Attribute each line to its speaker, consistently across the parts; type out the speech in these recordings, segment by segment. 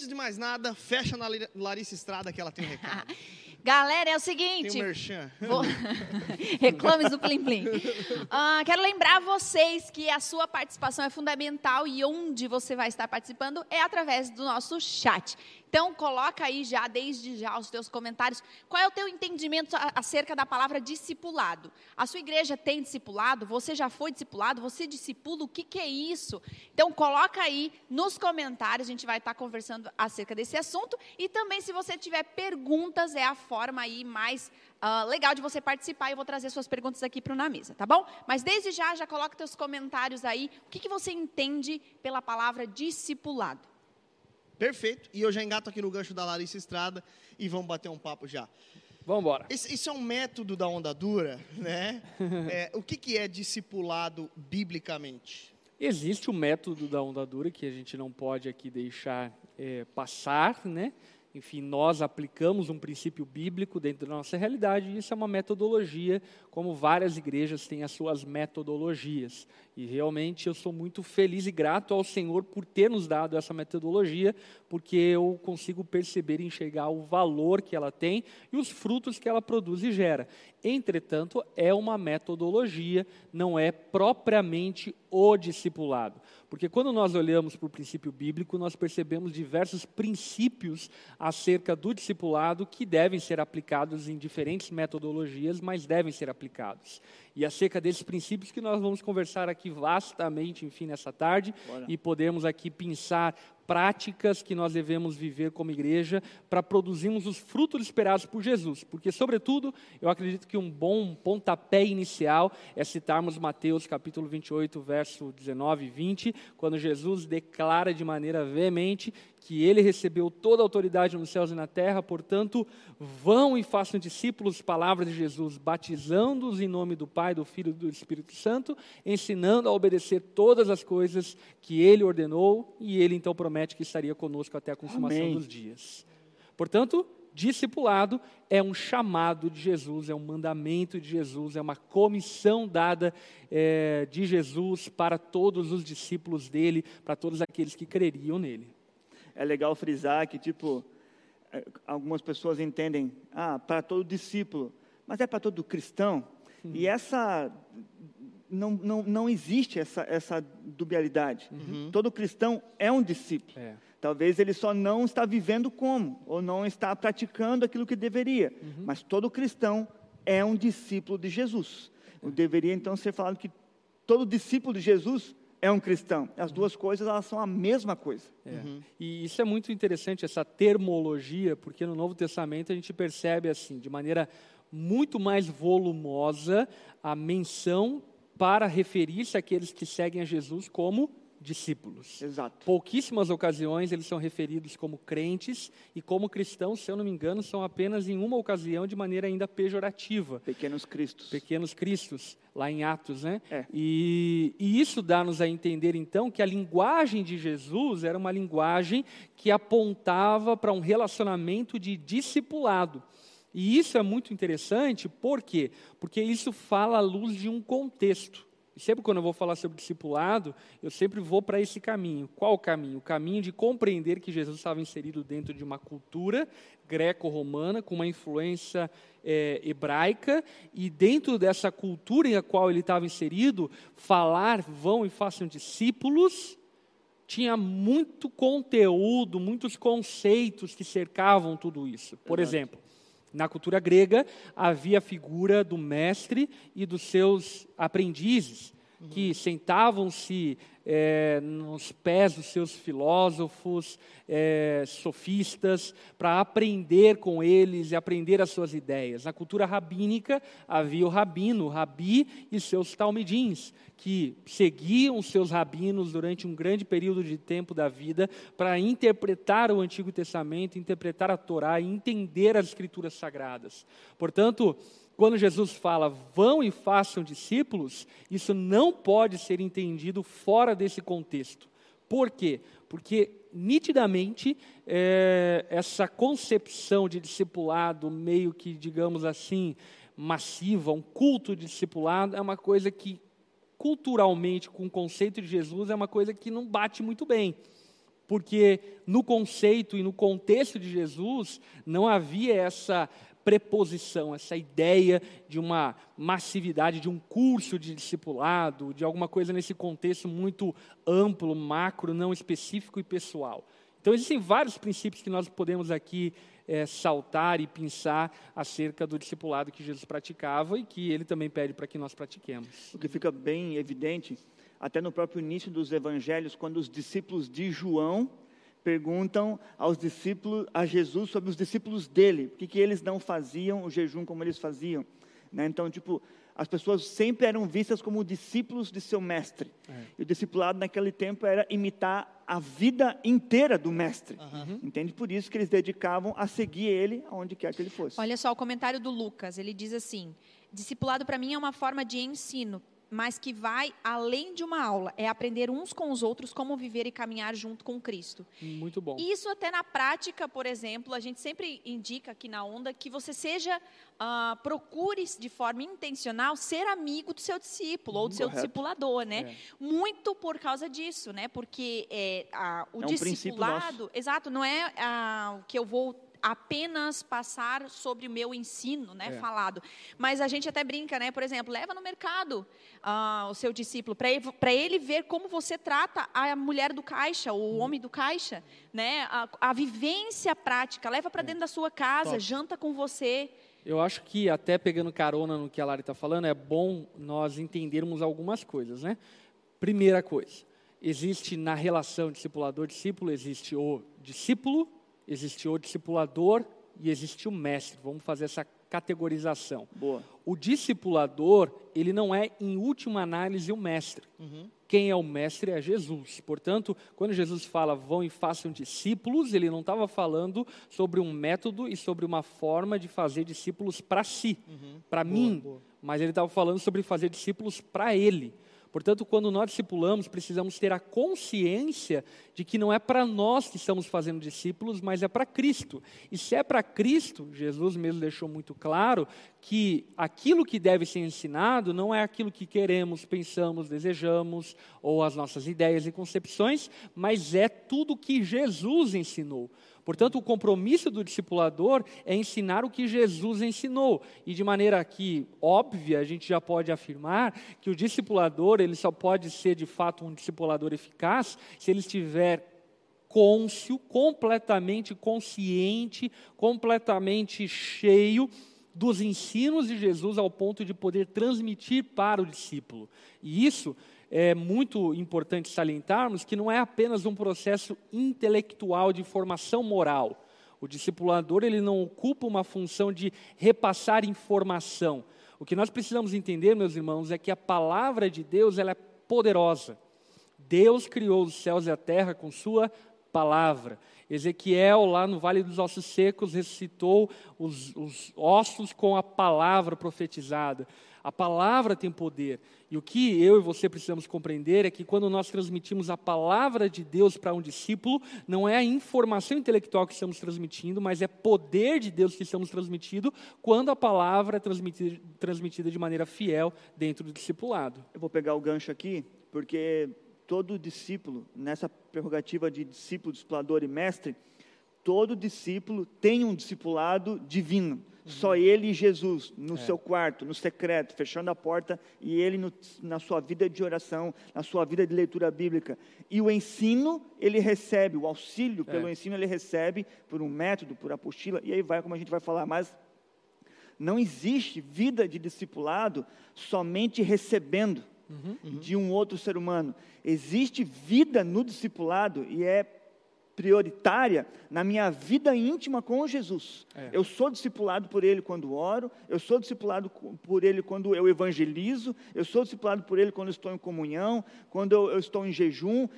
Speaker 1: antes de mais nada, fecha na Larissa Estrada que ela tem um recado.
Speaker 2: Galera, é o seguinte.
Speaker 1: Tem um merchan.
Speaker 2: Vou... Reclames do Plim Plim. Uh, quero lembrar vocês que a sua participação é fundamental e onde você vai estar participando é através do nosso chat. Então, coloca aí já, desde já, os teus comentários. Qual é o teu entendimento acerca da palavra discipulado? A sua igreja tem discipulado? Você já foi discipulado? Você discipula? O que, que é isso? Então, coloca aí nos comentários, a gente vai estar conversando acerca desse assunto. E também, se você tiver perguntas, é a forma aí mais uh, legal de você participar. Eu vou trazer suas perguntas aqui para o Na Mesa, tá bom? Mas desde já, já coloca teus comentários aí. O que, que você entende pela palavra discipulado?
Speaker 1: Perfeito. E eu já engato aqui no gancho da Larissa Estrada e vamos bater um papo já.
Speaker 3: Vamos embora.
Speaker 1: Esse, é um método da onda dura, né? é, o que, que é discipulado biblicamente?
Speaker 3: Existe o método da onda dura que a gente não pode aqui deixar é, passar, né? enfim, nós aplicamos um princípio bíblico dentro da nossa realidade, e isso é uma metodologia, como várias igrejas têm as suas metodologias. E realmente eu sou muito feliz e grato ao Senhor por ter nos dado essa metodologia, porque eu consigo perceber e enxergar o valor que ela tem e os frutos que ela produz e gera. Entretanto, é uma metodologia, não é propriamente o discipulado. Porque quando nós olhamos para o princípio bíblico, nós percebemos diversos princípios acerca do discipulado que devem ser aplicados em diferentes metodologias, mas devem ser aplicados. E acerca desses princípios que nós vamos conversar aqui vastamente, enfim, nessa tarde, Bora. e podemos aqui pensar práticas que nós devemos viver como igreja para produzirmos os frutos esperados por Jesus. Porque, sobretudo, eu acredito que um bom pontapé inicial é citarmos Mateus capítulo 28, verso 19 e 20, quando Jesus declara de maneira veemente que ele recebeu toda a autoridade nos céus e na terra, portanto, vão e façam discípulos, palavras de Jesus, batizando-os em nome do Pai, do Filho e do Espírito Santo, ensinando a obedecer todas as coisas que ele ordenou, e ele então promete que estaria conosco até a consumação Amém. dos dias. Portanto, discipulado é um chamado de Jesus, é um mandamento de Jesus, é uma comissão dada é, de Jesus para todos os discípulos dele, para todos aqueles que creriam nele
Speaker 4: é legal frisar que, tipo, é, algumas pessoas entendem, ah, para todo discípulo, mas é para todo cristão. Uhum. E essa, não, não, não existe essa, essa dubialidade. Uhum. Todo cristão é um discípulo. É. Talvez ele só não está vivendo como, ou não está praticando aquilo que deveria. Uhum. Mas todo cristão é um discípulo de Jesus. É. Deveria então ser falado que todo discípulo de Jesus é um cristão. As duas coisas elas são a mesma coisa.
Speaker 3: É. Uhum. E isso é muito interessante essa termologia, porque no Novo Testamento a gente percebe assim, de maneira muito mais volumosa, a menção para referir-se àqueles que seguem a Jesus como discípulos.
Speaker 4: Exato.
Speaker 3: Pouquíssimas ocasiões eles são referidos como crentes e como cristãos, se eu não me engano, são apenas em uma ocasião de maneira ainda pejorativa.
Speaker 4: Pequenos cristos.
Speaker 3: Pequenos cristos, lá em Atos, né?
Speaker 4: É.
Speaker 3: E, e isso dá-nos a entender então que a linguagem de Jesus era uma linguagem que apontava para um relacionamento de discipulado. E isso é muito interessante, por quê? Porque isso fala à luz de um contexto sempre quando eu vou falar sobre discipulado, eu sempre vou para esse caminho. Qual o caminho? O caminho de compreender que Jesus estava inserido dentro de uma cultura greco-romana, com uma influência é, hebraica, e dentro dessa cultura em a qual ele estava inserido, falar, vão e façam discípulos, tinha muito conteúdo, muitos conceitos que cercavam tudo isso. Por exemplo, na cultura grega, havia a figura do mestre e dos seus aprendizes, que sentavam-se é, nos pés dos seus filósofos, é, sofistas, para aprender com eles e aprender as suas ideias. Na cultura rabínica, havia o rabino, o rabi e seus talmidins, que seguiam seus rabinos durante um grande período de tempo da vida para interpretar o Antigo Testamento, interpretar a Torá e entender as Escrituras Sagradas. Portanto, quando Jesus fala, vão e façam discípulos, isso não pode ser entendido fora desse contexto. Por quê? Porque, nitidamente, é, essa concepção de discipulado, meio que, digamos assim, massiva, um culto de discipulado, é uma coisa que, culturalmente, com o conceito de Jesus, é uma coisa que não bate muito bem. porque no conceito e no contexto de Jesus não havia essa preposição, essa ideia de uma massividade, de um curso de discipulado, de alguma coisa nesse contexto muito amplo, macro, não específico e pessoal. Então, existem vários princípios que nós podemos aqui é, saltar e pensar acerca do discipulado que Jesus praticava e que ele também pede para que nós pratiquemos.
Speaker 4: O que fica bem evidente, até no próprio início dos evangelhos, quando os discípulos de João perguntam aos discípulos, a Jesus sobre os discípulos dele, por que, que eles não faziam o jejum como eles faziam. Né? Então, tipo, as pessoas sempre eram vistas como discípulos de seu mestre. É. E o discipulado naquele tempo era imitar a vida inteira do mestre. Uhum. Entende? Por isso que eles dedicavam a seguir ele aonde quer que ele fosse.
Speaker 2: Olha só o comentário do Lucas, ele diz assim: Discipulado para mim é uma forma de ensino, mas que vai além de uma aula, é aprender uns com os outros como viver e caminhar junto com Cristo.
Speaker 3: Muito bom.
Speaker 2: Isso até na prática, por exemplo, a gente sempre indica aqui na onda que você seja, uh, procure de forma intencional ser amigo do seu discípulo ou do seu Correto. discipulador, né? É. Muito por causa disso, né? Porque é, a, o
Speaker 4: é um
Speaker 2: discipulado, exato, não é a, o que eu vou apenas passar sobre o meu ensino, né, é. falado. Mas a gente até brinca, né, por exemplo, leva no mercado uh, o seu discípulo para ele, ele, ver como você trata a mulher do caixa, o uhum. homem do caixa, né, a, a vivência prática. Leva para é. dentro da sua casa, Top. janta com você.
Speaker 3: Eu acho que até pegando carona no que a Lari está falando, é bom nós entendermos algumas coisas, né? Primeira coisa, existe na relação discipulador-discípulo, existe o discípulo existe o discipulador e existe o mestre. Vamos fazer essa categorização.
Speaker 4: Boa.
Speaker 3: O discipulador, ele não é, em última análise, o mestre. Uhum. Quem é o mestre é Jesus. Portanto, quando Jesus fala vão e façam discípulos, ele não estava falando sobre um método e sobre uma forma de fazer discípulos para si, uhum. para mim, boa. mas ele estava falando sobre fazer discípulos para ele. Portanto, quando nós discipulamos, precisamos ter a consciência de que não é para nós que estamos fazendo discípulos, mas é para Cristo. E se é para Cristo, Jesus mesmo deixou muito claro que aquilo que deve ser ensinado não é aquilo que queremos, pensamos, desejamos, ou as nossas ideias e concepções, mas é tudo que Jesus ensinou. Portanto, o compromisso do discipulador é ensinar o que Jesus ensinou. E de maneira que óbvia, a gente já pode afirmar que o discipulador, ele só pode ser de fato um discipulador eficaz se ele estiver cônscio, completamente consciente, completamente cheio dos ensinos de Jesus ao ponto de poder transmitir para o discípulo. E isso é muito importante salientarmos que não é apenas um processo intelectual de formação moral. O discipulador ele não ocupa uma função de repassar informação. O que nós precisamos entender, meus irmãos, é que a palavra de Deus ela é poderosa. Deus criou os céus e a terra com sua palavra. Ezequiel, lá no Vale dos Ossos Secos, ressuscitou os, os ossos com a palavra profetizada. A palavra tem poder. E o que eu e você precisamos compreender é que quando nós transmitimos a palavra de Deus para um discípulo, não é a informação intelectual que estamos transmitindo, mas é poder de Deus que estamos transmitindo quando a palavra é transmitida, transmitida de maneira fiel dentro do discipulado.
Speaker 4: Eu vou pegar o gancho aqui, porque todo discípulo, nessa prerrogativa de discípulo, discipulador e mestre, todo discípulo tem um discipulado divino. Só ele e Jesus, no é. seu quarto, no secreto, fechando a porta, e ele no, na sua vida de oração, na sua vida de leitura bíblica. E o ensino ele recebe, o auxílio pelo é. ensino ele recebe por um método, por apostila, e aí vai como a gente vai falar mais. Não existe vida de discipulado somente recebendo uhum, uhum. de um outro ser humano. Existe vida no discipulado e é prioritária na minha vida íntima com Jesus. É. Eu sou discipulado por Ele quando oro, eu sou discipulado por Ele quando eu evangelizo, eu sou discipulado por Ele quando estou em comunhão, quando eu, eu estou em jejum.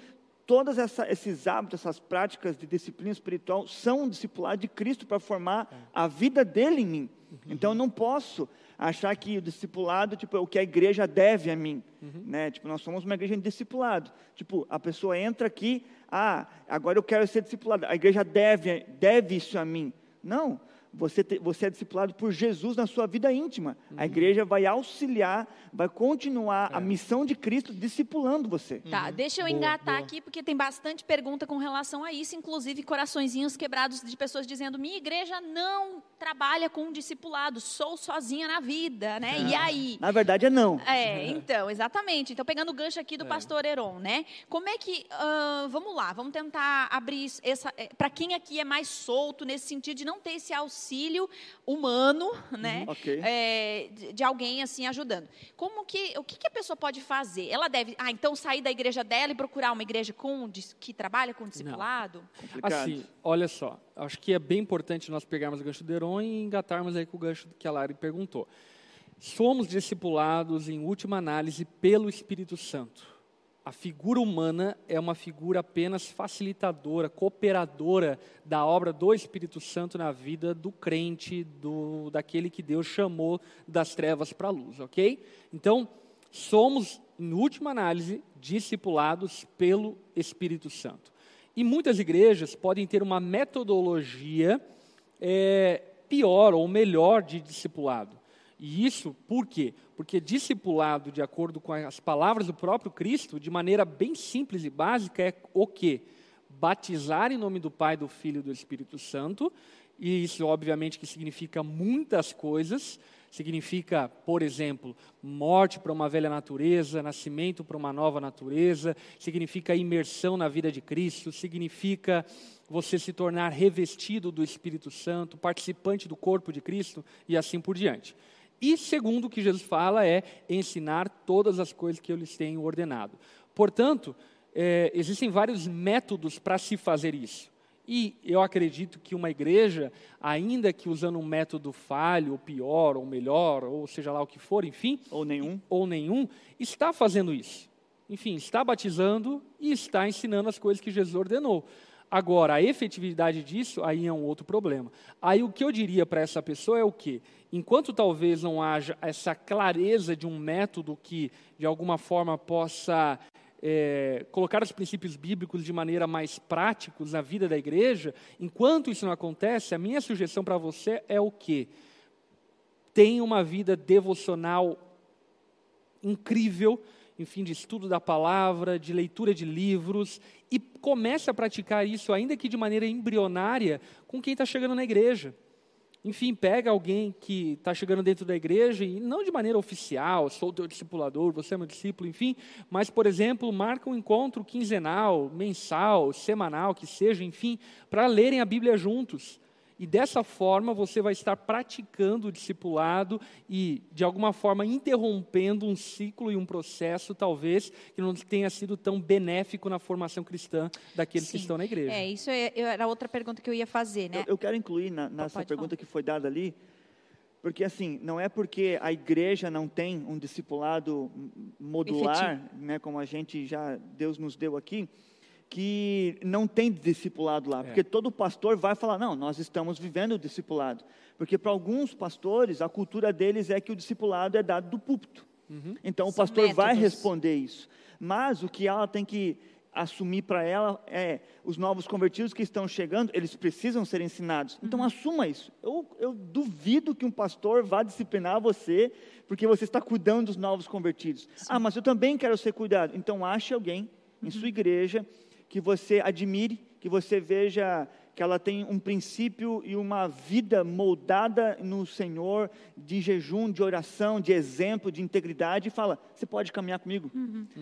Speaker 4: Todos esses hábitos, essas práticas de disciplina espiritual são um discipulado de Cristo para formar é. a vida dele em mim. Uhum. Então eu não posso achar que o discipulado tipo, é o que a igreja deve a mim. Uhum. Né? Tipo, nós somos uma igreja de discipulado. Tipo, a pessoa entra aqui, ah, agora eu quero ser discipulado. A igreja deve, deve isso a mim. Não. Você, te, você é discipulado por Jesus na sua vida íntima.
Speaker 3: Uhum.
Speaker 4: A igreja vai auxiliar, vai continuar
Speaker 3: É.
Speaker 4: a missão de Cristo discipulando você.
Speaker 2: Tá, deixa eu
Speaker 1: Boa,
Speaker 2: engatar
Speaker 1: boa.
Speaker 2: aqui, porque tem bastante pergunta com relação a isso, inclusive coraçõezinhos quebrados de pessoas dizendo: minha igreja não trabalha com discipulado, sou sozinha na vida, né? E aí?
Speaker 4: Na verdade é não.
Speaker 2: É, então, exatamente. Então, pegando o gancho aqui
Speaker 3: É.
Speaker 2: do pastor Heron, né? Como é que. ah, vamos lá, vamos tentar abrir isso- essa. Para quem aqui é mais solto nesse sentido de não ter esse auxílio humano, né?
Speaker 4: ok.
Speaker 2: É, de, de alguém assim ajudando. Como que. O que, que a pessoa pode fazer? Ela deve. Ah, então sair da igreja dela e procurar uma igreja com, que trabalha com discipulado?
Speaker 3: Assim, olha só, acho que é bem importante nós pegarmos o gancho do Heron e engatarmos aí com o gancho que a Lari perguntou. Somos discipulados, em última análise, pelo Espírito Santo. A figura humana é uma figura apenas facilitadora, cooperadora da obra do Espírito Santo na vida do crente, do, daquele que Deus chamou das trevas para a luz, ok? Então, somos, em última análise, discipulados pelo Espírito Santo. E muitas igrejas podem ter uma metodologia é, pior ou melhor de discipulado. E isso por quê? Porque discipulado, de acordo com as palavras do próprio Cristo, de maneira bem simples e básica, é o quê? Batizar em nome do Pai, do Filho e do Espírito Santo. E isso, obviamente, que significa muitas coisas. Significa, por exemplo, morte para uma velha natureza, nascimento para uma nova natureza, significa imersão na vida de Cristo, significa você se tornar revestido do Espírito Santo, participante do corpo de Cristo e assim por diante. E segundo o que Jesus fala é ensinar todas as coisas que eu lhes tenho ordenado. Portanto, é, existem vários métodos para se fazer isso. E eu acredito que uma igreja, ainda que usando um método falho, ou pior, ou melhor, ou seja lá o que for, enfim,
Speaker 4: Ou nenhum.
Speaker 3: ou nenhum, está fazendo isso. Enfim, está batizando e está ensinando as coisas que Jesus ordenou. Agora, a efetividade disso aí é um outro problema. Aí o que eu diria para essa pessoa é o quê? Enquanto talvez não haja essa clareza de um método que, de alguma forma, possa é, colocar os princípios bíblicos de maneira mais práticos na vida da igreja, enquanto isso não acontece, a minha sugestão para você é o quê? Tenha uma vida devocional incrível, enfim, de estudo da palavra, de leitura de livros, e comece a praticar isso, ainda que de maneira embrionária, com quem está chegando na igreja. Enfim, pega alguém que está chegando dentro da igreja, e não de maneira oficial, sou teu discipulador, você é meu discípulo, enfim, mas, por exemplo, marca um encontro quinzenal, mensal, semanal, que seja, enfim, para lerem a Bíblia juntos. E dessa forma você vai estar praticando o discipulado e, de alguma forma, interrompendo um ciclo e um processo, talvez, que não tenha sido tão benéfico na formação cristã daqueles que
Speaker 2: Sim.
Speaker 3: estão na igreja.
Speaker 2: É, isso é- eu- era outra pergunta que eu ia fazer, né?
Speaker 4: Eu, eu quero incluir na, nessa
Speaker 2: pode
Speaker 4: pergunta
Speaker 2: falar.
Speaker 4: que foi dada ali, porque assim, não é porque a igreja não tem um discipulado modular, né, como a gente já, Deus nos deu aqui, que não tem discipulado lá, porque todo pastor vai falar, não, nós estamos vivendo o discipulado, porque para alguns pastores, a cultura deles é que o discipulado é dado do púlpito, então o
Speaker 2: São
Speaker 4: pastor vai
Speaker 2: métodos.
Speaker 4: responder isso, mas o que ela tem que assumir para ela é os novos convertidos que estão chegando, eles precisam ser ensinados. Então
Speaker 2: Uhum.
Speaker 4: assuma isso. Eu, eu duvido que um pastor vá disciplinar você porque você está cuidando dos novos convertidos. Ah, mas eu também quero ser cuidado. Então ache alguém em
Speaker 2: Uhum.
Speaker 4: sua igreja que você admire, que você veja que ela tem um princípio e uma vida moldada no Senhor, de jejum, de oração, de exemplo, de integridade, e fala: Você pode caminhar comigo?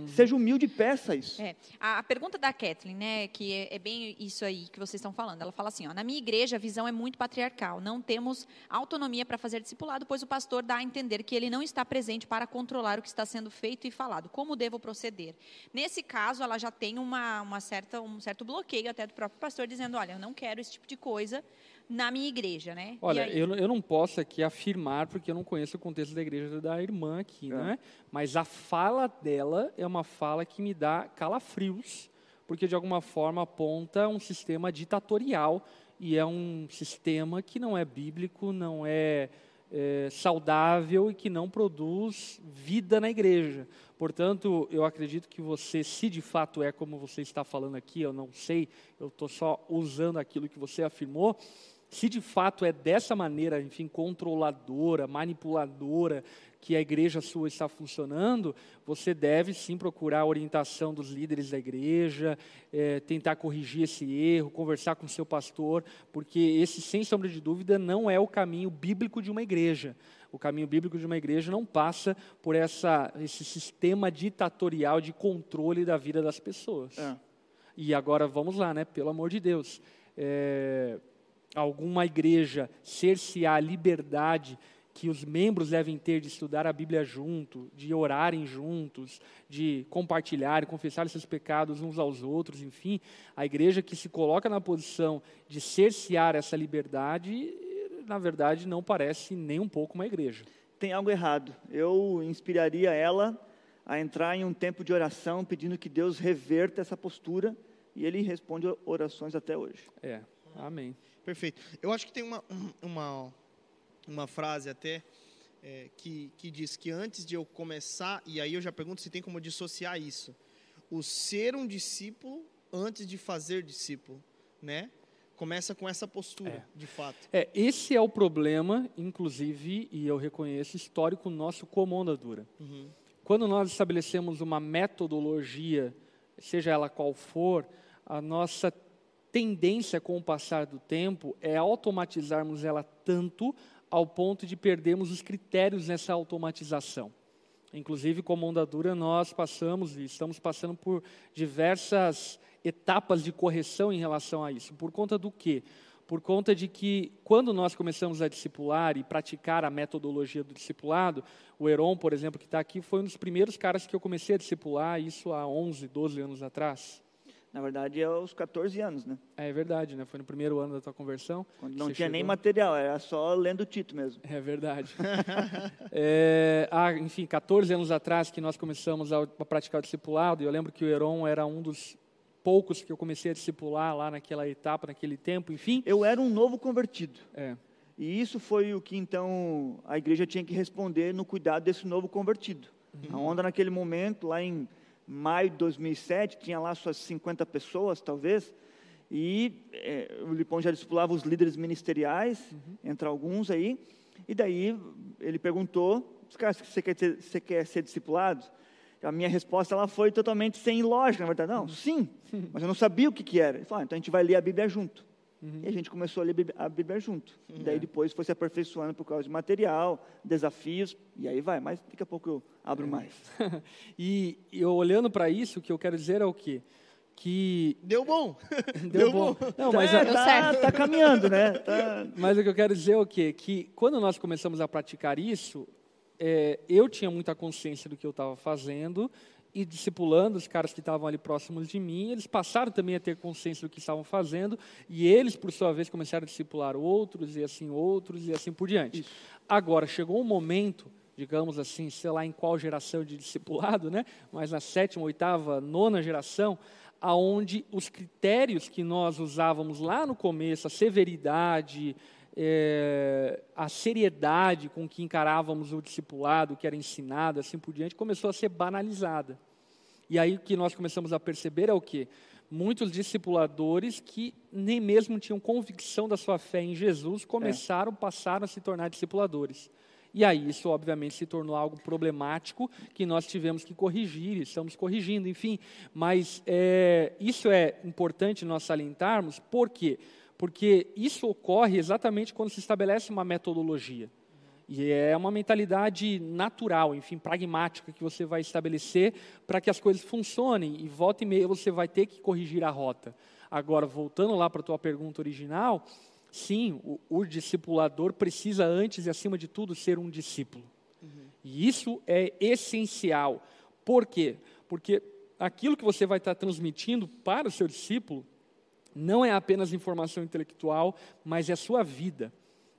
Speaker 4: Seja humilde e peça isso.
Speaker 2: Uhum. É, a, a pergunta da Kathleen, né, que é, é bem isso aí que vocês estão falando. Ela fala assim: ó, na minha igreja a visão é muito patriarcal. Não temos autonomia para fazer discipulado, pois o pastor dá a entender que ele não está presente para controlar o que está sendo feito e falado. Como devo proceder? Nesse caso, ela já tem uma, uma certa, um certo bloqueio até do próprio pastor, dizendo: olha, eu não quero esse tipo de coisa na minha igreja, né?
Speaker 3: Olha,
Speaker 2: aí?
Speaker 3: eu, não- eu não posso aqui afirmar, porque eu não conheço o contexto da igreja da irmã aqui,
Speaker 4: É.
Speaker 3: né? Mas a fala dela é uma fala que me dá calafrios, porque de alguma forma aponta um sistema ditatorial e é um sistema que não é bíblico, não é, é, saudável e que não produz vida na igreja. Portanto, eu acredito que você, se de fato é como você está falando aqui, eu não sei, eu estou só usando aquilo que você afirmou, Se de fato é dessa maneira, enfim, controladora, manipuladora, que a igreja sua está funcionando, você deve sim procurar a orientação dos líderes da igreja, é, tentar corrigir esse erro, conversar com o seu pastor, porque esse, sem sombra de dúvida, não é o caminho bíblico de uma igreja. O caminho bíblico de uma igreja não passa por essa, esse sistema ditatorial de controle da vida das pessoas.
Speaker 4: É.
Speaker 3: E agora vamos lá, né? Pelo amor de Deus. É, alguma igreja cercear a liberdade que os membros devem ter de estudar a Bíblia junto, de orarem juntos, de compartilhar, confessar seus pecados uns aos outros, enfim, a igreja que se coloca na posição de cercear essa liberdade, na verdade, não parece nem um pouco uma igreja.
Speaker 4: Tem algo errado. Eu inspiraria ela a entrar em um tempo de oração, pedindo que Deus reverta essa postura, e Ele responde orações até hoje.
Speaker 3: É, amém.
Speaker 1: Perfeito. Eu acho que tem uma, uma, uma frase até é, que, que diz que antes de eu começar, e aí eu já pergunto se tem como dissociar isso, o ser um discípulo antes de fazer discípulo, né? Começa com essa postura,
Speaker 3: É.
Speaker 1: de fato.
Speaker 3: É, esse é o problema, inclusive, e eu reconheço, histórico nosso como onda dura.
Speaker 1: Uhum.
Speaker 3: Quando nós estabelecemos uma metodologia, seja ela qual for, a nossa tendência com o passar do tempo é automatizarmos ela tanto ao ponto de perdermos os critérios nessa automatização. Inclusive, como onda dura, nós passamos e estamos passando por diversas etapas de correção em relação a isso. Por conta do quê? Por conta de que, quando nós começamos a discipular e praticar a metodologia do discipulado, o Heron, por exemplo, que está aqui, foi um dos primeiros caras que eu comecei a discipular, isso há 11, 12 anos atrás.
Speaker 4: Na verdade, é aos 14 anos, né?
Speaker 3: É verdade, né? Foi no primeiro ano da tua conversão.
Speaker 4: Quando não tinha nem
Speaker 3: chegou.
Speaker 4: material, era só lendo o Tito mesmo.
Speaker 3: É verdade. É, enfim, 14 anos atrás que nós começamos a, a praticar o discipulado, e eu lembro que o Heron era um dos poucos que eu comecei a discipular lá naquela etapa, naquele tempo, enfim.
Speaker 4: Eu era um novo convertido.
Speaker 3: É,
Speaker 4: E isso foi o que então a igreja tinha que responder no cuidado desse novo convertido. A onda naquele momento, lá em maio de 2007, tinha lá suas 50 pessoas, talvez, e eh, o Lipão já discipulava os líderes ministeriais, entre alguns aí, e daí ele perguntou, cara, você quer, ter, você quer ser discipulado? A minha resposta ela foi totalmente sem lógica, na verdade. Não, sim, mas eu não sabia o que, que era. Ele falou, ah, então a gente vai ler a Bíblia junto. E a gente começou a ler a Bíblia- a junto. E daí depois foi se aperfeiçoando por causa de material, desafios, e aí vai. Mas daqui a pouco eu abro mais.
Speaker 3: e eu olhando para isso, o que eu quero dizer é o quê? Que
Speaker 1: Deu bom.
Speaker 3: deu, bom. Não, mas, a-
Speaker 2: Deu
Speaker 4: tá, tá caminhando, né? Tá-
Speaker 3: mas o que eu quero dizer é o quê? Que quando nós começamos a praticar isso, é, eu tinha muita consciência do que eu estava fazendo e discipulando os caras que estavam ali próximos de mim, eles passaram também a ter consciência do que estavam fazendo e eles, por sua vez, começaram a discipular outros e assim outros e assim por diante. Agora, chegou um momento, digamos assim, sei lá em qual geração de discipulado, né? mas na sétima, oitava, nona geração, aonde os critérios que nós usávamos lá no começo, a severidade, é, a seriedade com que encarávamos o discipulado, que era ensinado, assim por diante, começou a ser banalizada. E aí o que nós começamos a perceber é o quê? Muitos discipuladores que nem mesmo tinham convicção da sua fé em Jesus começaram, passaram a se tornar discipuladores. E aí isso, obviamente, se tornou algo problemático que nós tivemos que corrigir, estamos corrigindo, enfim. Mas é, isso é importante nós salientarmos, por quê? Porque isso ocorre exatamente quando se estabelece uma metodologia. E é uma mentalidade natural, enfim, pragmática que você vai estabelecer para que as coisas funcionem. E volta e meia você vai ter que corrigir a rota. Agora, voltando lá para a tua pergunta original, sim, o, o discipulador precisa, antes e acima de tudo, ser um discípulo. E isso é essencial. Por quê? Porque aquilo que você vai estar transmitindo para o seu discípulo não é apenas informação intelectual, mas é a sua vida.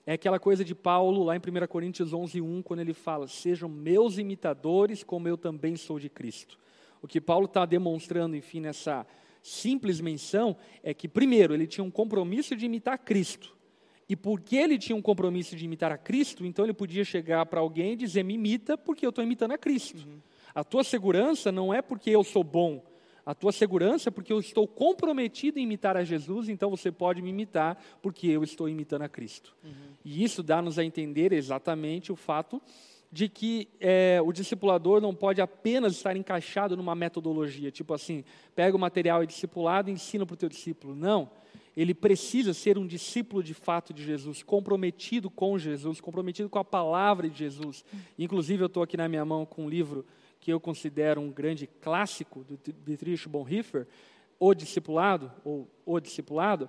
Speaker 3: É aquela coisa de Paulo lá em 1 Coríntios 11, 1, quando ele fala: Sejam meus imitadores, como eu também sou de Cristo. O que Paulo está demonstrando, enfim, nessa simples menção, é que, primeiro, ele tinha um compromisso de imitar Cristo. E porque ele tinha um compromisso de imitar a Cristo, então ele podia chegar para alguém e dizer: Me imita, porque eu estou imitando a Cristo. A tua segurança não é porque eu sou bom. A tua segurança porque eu estou comprometido em imitar a Jesus, então você pode me imitar porque eu estou imitando a Cristo. Uhum. E isso dá-nos a entender exatamente o fato de que é, o discipulador não pode apenas estar encaixado numa metodologia, tipo assim, pega o material e discipulado e ensina para o teu discípulo. Não. Ele precisa ser um discípulo de fato de Jesus, comprometido com Jesus, comprometido com a palavra de Jesus. Inclusive, eu estou aqui na minha mão com um livro que eu considero um grande clássico do Dietrich Bonhoeffer, O Discipulado, ou O Discipulado.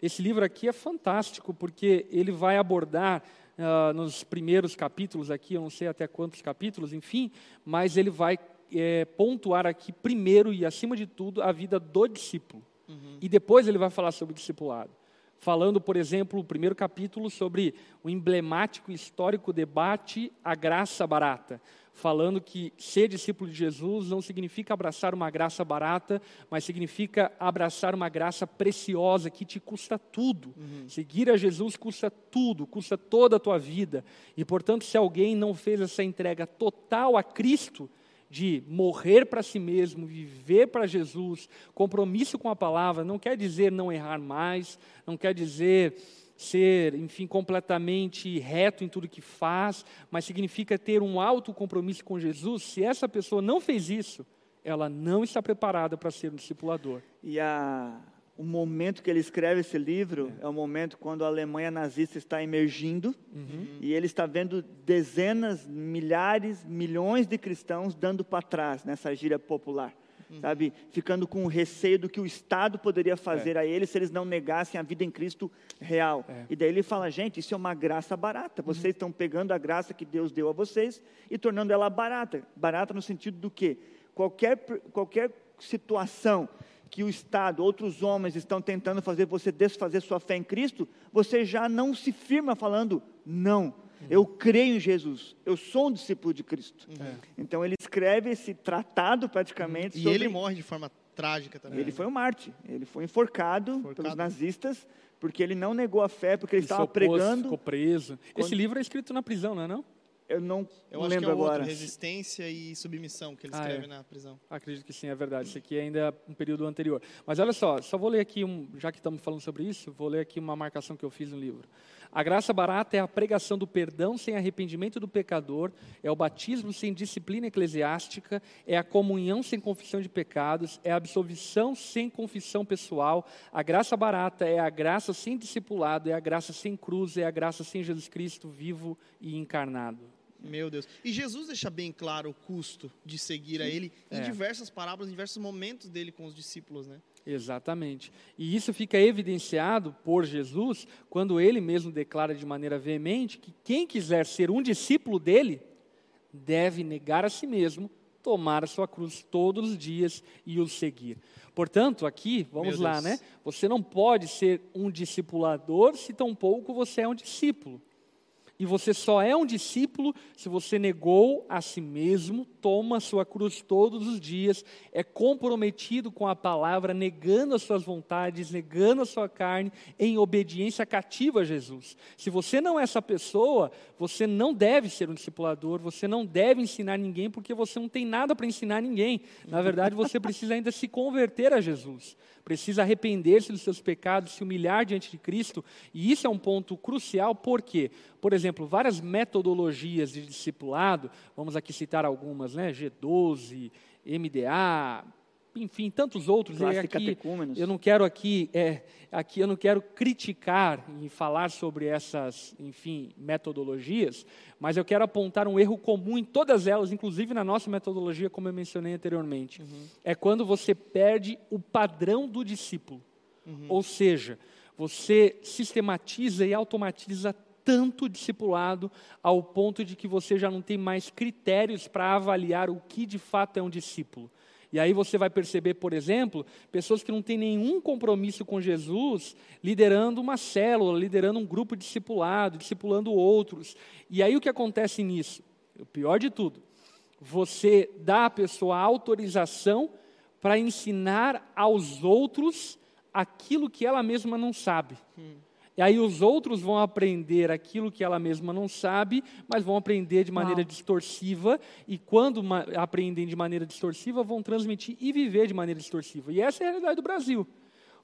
Speaker 3: Esse livro aqui é fantástico, porque ele vai abordar uh, nos primeiros capítulos aqui, eu não sei até quantos capítulos, enfim, mas ele vai é, pontuar aqui primeiro e acima de tudo a vida do discípulo. Uhum. E depois ele vai falar sobre o discipulado. Falando, por exemplo, o primeiro capítulo sobre o emblemático histórico debate A Graça Barata falando que ser discípulo de Jesus não significa abraçar uma graça barata, mas significa abraçar uma graça preciosa que te custa tudo. Uhum. Seguir a Jesus custa tudo, custa toda a tua vida. E, portanto, se alguém não fez essa entrega total a Cristo, de morrer para si mesmo, viver para Jesus, compromisso com a palavra, não quer dizer não errar mais, não quer dizer ser, enfim, completamente reto em tudo que faz, mas significa ter um alto compromisso com Jesus. Se essa pessoa não fez isso, ela não está preparada para ser um discipulador.
Speaker 4: E a, o momento que ele escreve esse livro é, é o momento quando a Alemanha nazista está emergindo uhum. e ele está vendo dezenas, milhares, milhões de cristãos dando para trás nessa gíria popular uhum. sabe? Ficando com receio do que o Estado poderia fazer é. a eles se eles não negassem a vida em Cristo real. É. E daí ele fala, gente, isso é uma graça barata. Uhum. Vocês uhum. estão pegando a graça que Deus deu a vocês e tornando ela barata. Barata no sentido do que? Qualquer, qualquer situação que o Estado, outros homens estão tentando fazer você desfazer sua fé em Cristo, você já não se firma falando, não, eu creio em Jesus. Eu sou um discípulo de Cristo. É. Então ele escreve esse tratado praticamente.
Speaker 1: E
Speaker 4: sobre...
Speaker 1: ele morre de forma trágica também.
Speaker 4: Ele foi um Marte. Ele foi enforcado, enforcado. pelos nazistas porque ele não negou a fé, porque ele, ele estava pregando.
Speaker 3: Ficou preso.
Speaker 4: Quando...
Speaker 3: Esse livro é escrito na prisão, não é não?
Speaker 4: Eu não,
Speaker 1: eu
Speaker 4: não
Speaker 1: acho
Speaker 4: lembro
Speaker 1: que é
Speaker 4: agora.
Speaker 1: Outro, resistência e submissão que ele escreve ah, é. na prisão.
Speaker 3: Acredito que sim, é verdade. Isso aqui é ainda um período anterior. Mas olha só, só vou ler aqui, um, já que estamos falando sobre isso, vou ler aqui uma marcação que eu fiz no livro. A graça barata é a pregação do perdão sem arrependimento do pecador, é o batismo sem disciplina eclesiástica, é a comunhão sem confissão de pecados, é a absolvição sem confissão pessoal. A graça barata é a graça sem discipulado, é a graça sem cruz, é a graça sem Jesus Cristo vivo e encarnado.
Speaker 1: Meu Deus. E Jesus deixa bem claro o custo de seguir Sim. a Ele em é. diversas parábolas, em diversos momentos dele com os discípulos, né?
Speaker 3: Exatamente. E isso fica evidenciado por Jesus quando ele mesmo declara de maneira veemente que quem quiser ser um discípulo dele deve negar a si mesmo, tomar a sua cruz todos os dias e o seguir. Portanto, aqui, vamos lá, né? Você não pode ser um discipulador se tampouco você é um discípulo. E você só é um discípulo se você negou a si mesmo, toma a sua cruz todos os dias, é comprometido com a palavra, negando as suas vontades, negando a sua carne, em obediência cativa a Jesus. Se você não é essa pessoa, você não deve ser um discipulador, você não deve ensinar ninguém, porque você não tem nada para ensinar ninguém. Na verdade, você precisa ainda se converter a Jesus precisa arrepender-se dos seus pecados, se humilhar diante de Cristo, e isso é um ponto crucial, porque, por exemplo, várias metodologias de discipulado, vamos aqui citar algumas, né? G12, MDA, enfim, tantos outros.
Speaker 4: E aqui,
Speaker 3: eu não quero aqui, é, aqui eu não quero criticar e falar sobre essas, enfim, metodologias, mas eu quero apontar um erro comum em todas elas, inclusive na nossa metodologia, como eu mencionei anteriormente. Uhum. É quando você perde o padrão do discípulo. Uhum. Ou seja, você sistematiza e automatiza tanto discipulado ao ponto de que você já não tem mais critérios para avaliar o que de fato é um discípulo. E aí você vai perceber, por exemplo, pessoas que não têm nenhum compromisso com Jesus, liderando uma célula, liderando um grupo discipulado, discipulando outros. E aí o que acontece nisso? O pior de tudo, você dá à pessoa autorização para ensinar aos outros aquilo que ela mesma não sabe. Hum. E aí os outros vão aprender aquilo que ela mesma não sabe, mas vão aprender de maneira
Speaker 2: Uau.
Speaker 3: distorsiva, e quando aprendem de maneira distorsiva, vão transmitir e viver de maneira distorsiva. E essa é a realidade do Brasil.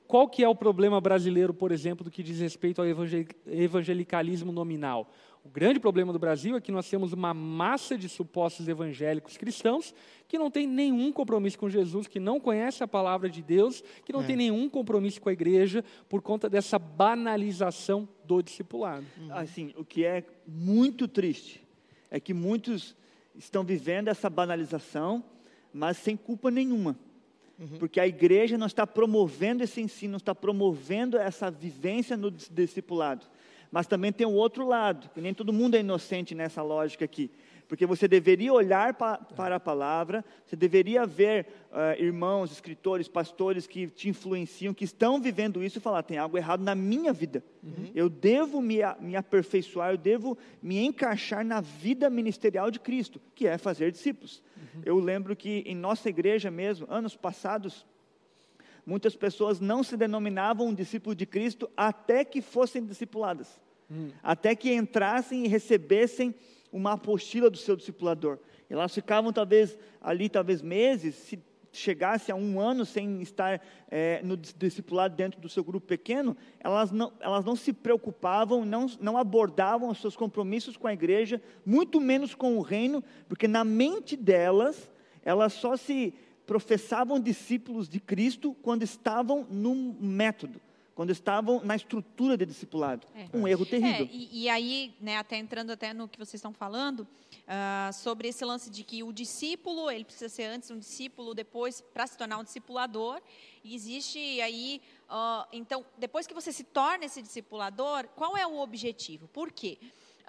Speaker 3: Qual que é o problema brasileiro, por exemplo, do que diz respeito ao evangel- evangelicalismo nominal? O grande problema do Brasil é que nós temos uma massa de supostos evangélicos cristãos que não tem nenhum compromisso com Jesus, que não conhece a palavra de Deus, que não tem nenhum compromisso com a igreja por conta dessa banalização do discipulado.
Speaker 4: Assim, o que é muito triste é que muitos estão vivendo essa banalização, mas sem culpa nenhuma. Porque a igreja não está promovendo esse ensino, não está promovendo essa vivência no dis- discipulado. Mas também tem o outro lado, que nem todo mundo é inocente nessa lógica aqui. Porque você deveria olhar pa, para a palavra, você deveria ver ah, irmãos, escritores, pastores que te influenciam, que estão vivendo isso e falar: tem algo errado na minha vida. Eu devo me, me aperfeiçoar, eu devo me encaixar na vida ministerial de Cristo, que é fazer discípulos. Eu lembro que em nossa igreja mesmo, anos passados, muitas pessoas não se denominavam um discípulo de Cristo até que fossem discipuladas, até que entrassem e recebessem uma apostila do seu discipulador. Elas ficavam talvez ali, talvez meses, se chegasse a um ano sem estar eh, no dis- discipulado dentro do seu grupo pequeno, elas não, elas não se preocupavam, não, não abordavam os seus compromissos com a igreja, muito menos com o reino, porque na mente delas, elas só se professavam discípulos de Cristo quando estavam no método, quando estavam na estrutura de discipulado.
Speaker 2: É.
Speaker 4: Um erro terrível.
Speaker 2: É, e, e aí, né, até entrando até no que vocês estão falando, ah, sobre esse lance de que o discípulo, ele precisa ser antes um discípulo, depois para se tornar um discipulador. E existe aí, ah, então, depois que você se torna esse discipulador, qual é o objetivo? Por quê?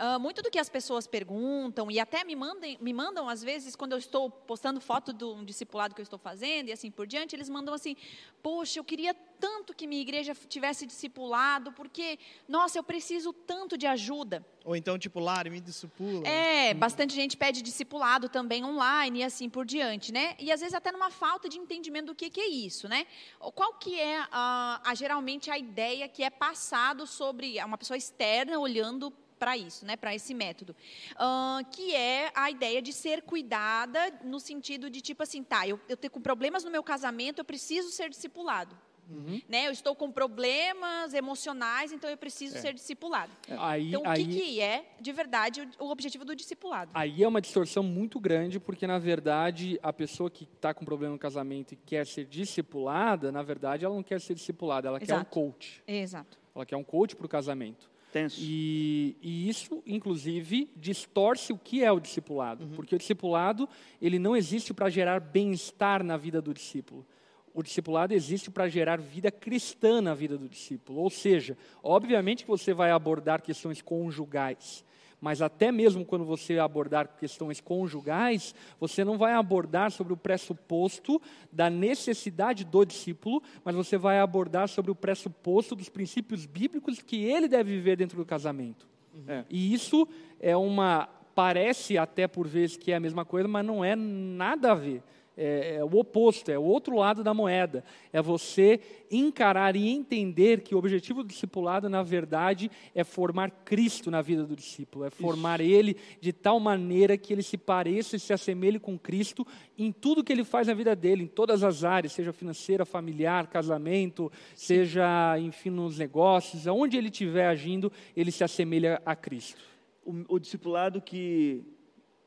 Speaker 2: Ah, muito do que as pessoas perguntam e até me, mandem, me mandam, às vezes, quando eu estou postando foto de um discipulado que eu estou fazendo e assim por diante, eles mandam assim: Poxa, eu queria tanto que minha igreja tivesse discipulado, porque, nossa, eu preciso tanto de ajuda.
Speaker 1: Ou então, tipo, Lari, me discipula.
Speaker 2: É, bastante gente pede discipulado também online e assim por diante, né? E às vezes até numa falta de entendimento do que, que é isso, né? Qual que é, a, a, geralmente, a ideia que é passado sobre uma pessoa externa olhando para isso, né, para esse método, uh, que é a ideia de ser cuidada no sentido de tipo assim, tá, eu, eu tenho com problemas no meu casamento, eu preciso ser discipulado. Uhum. Né? Eu estou com problemas emocionais, então eu preciso
Speaker 3: É.
Speaker 2: ser discipulado.
Speaker 3: Aí,
Speaker 2: Então, o
Speaker 3: aí,
Speaker 2: que, que é, de verdade, o, o objetivo do discipulado?
Speaker 3: aí é uma distorção muito grande, porque, na verdade, a pessoa que está com problema no casamento e quer ser discipulada, na verdade, ela não quer ser discipulada, ela quer um
Speaker 2: Exato.
Speaker 3: coach.
Speaker 2: Exato.
Speaker 3: Ela quer um coach para o casamento.
Speaker 4: Tenso.
Speaker 3: E, e isso, inclusive, distorce o que é o discipulado. Porque o discipulado, ele não existe para gerar bem-estar na vida do discípulo. O discipulado existe para gerar vida cristã na vida do discípulo. Ou seja, obviamente que você vai abordar questões conjugais, mas até mesmo quando você abordar questões conjugais, você não vai abordar sobre o pressuposto da necessidade do discípulo, mas você vai abordar sobre o pressuposto dos princípios bíblicos que ele deve viver dentro do casamento.
Speaker 4: É.
Speaker 3: E isso é uma. Parece até por vezes que é a mesma coisa, mas não é nada a ver. É, é o oposto, é o outro lado da moeda. É você encarar e entender que o objetivo do discipulado, na verdade, é formar Cristo na vida do discípulo, é formar ele de tal maneira que ele se pareça e se assemelhe com Cristo em tudo que ele faz na vida dele, em todas as áreas, seja financeira, familiar, casamento, seja, enfim, nos negócios, aonde ele estiver agindo, ele se assemelha a Cristo.
Speaker 4: O, o discipulado que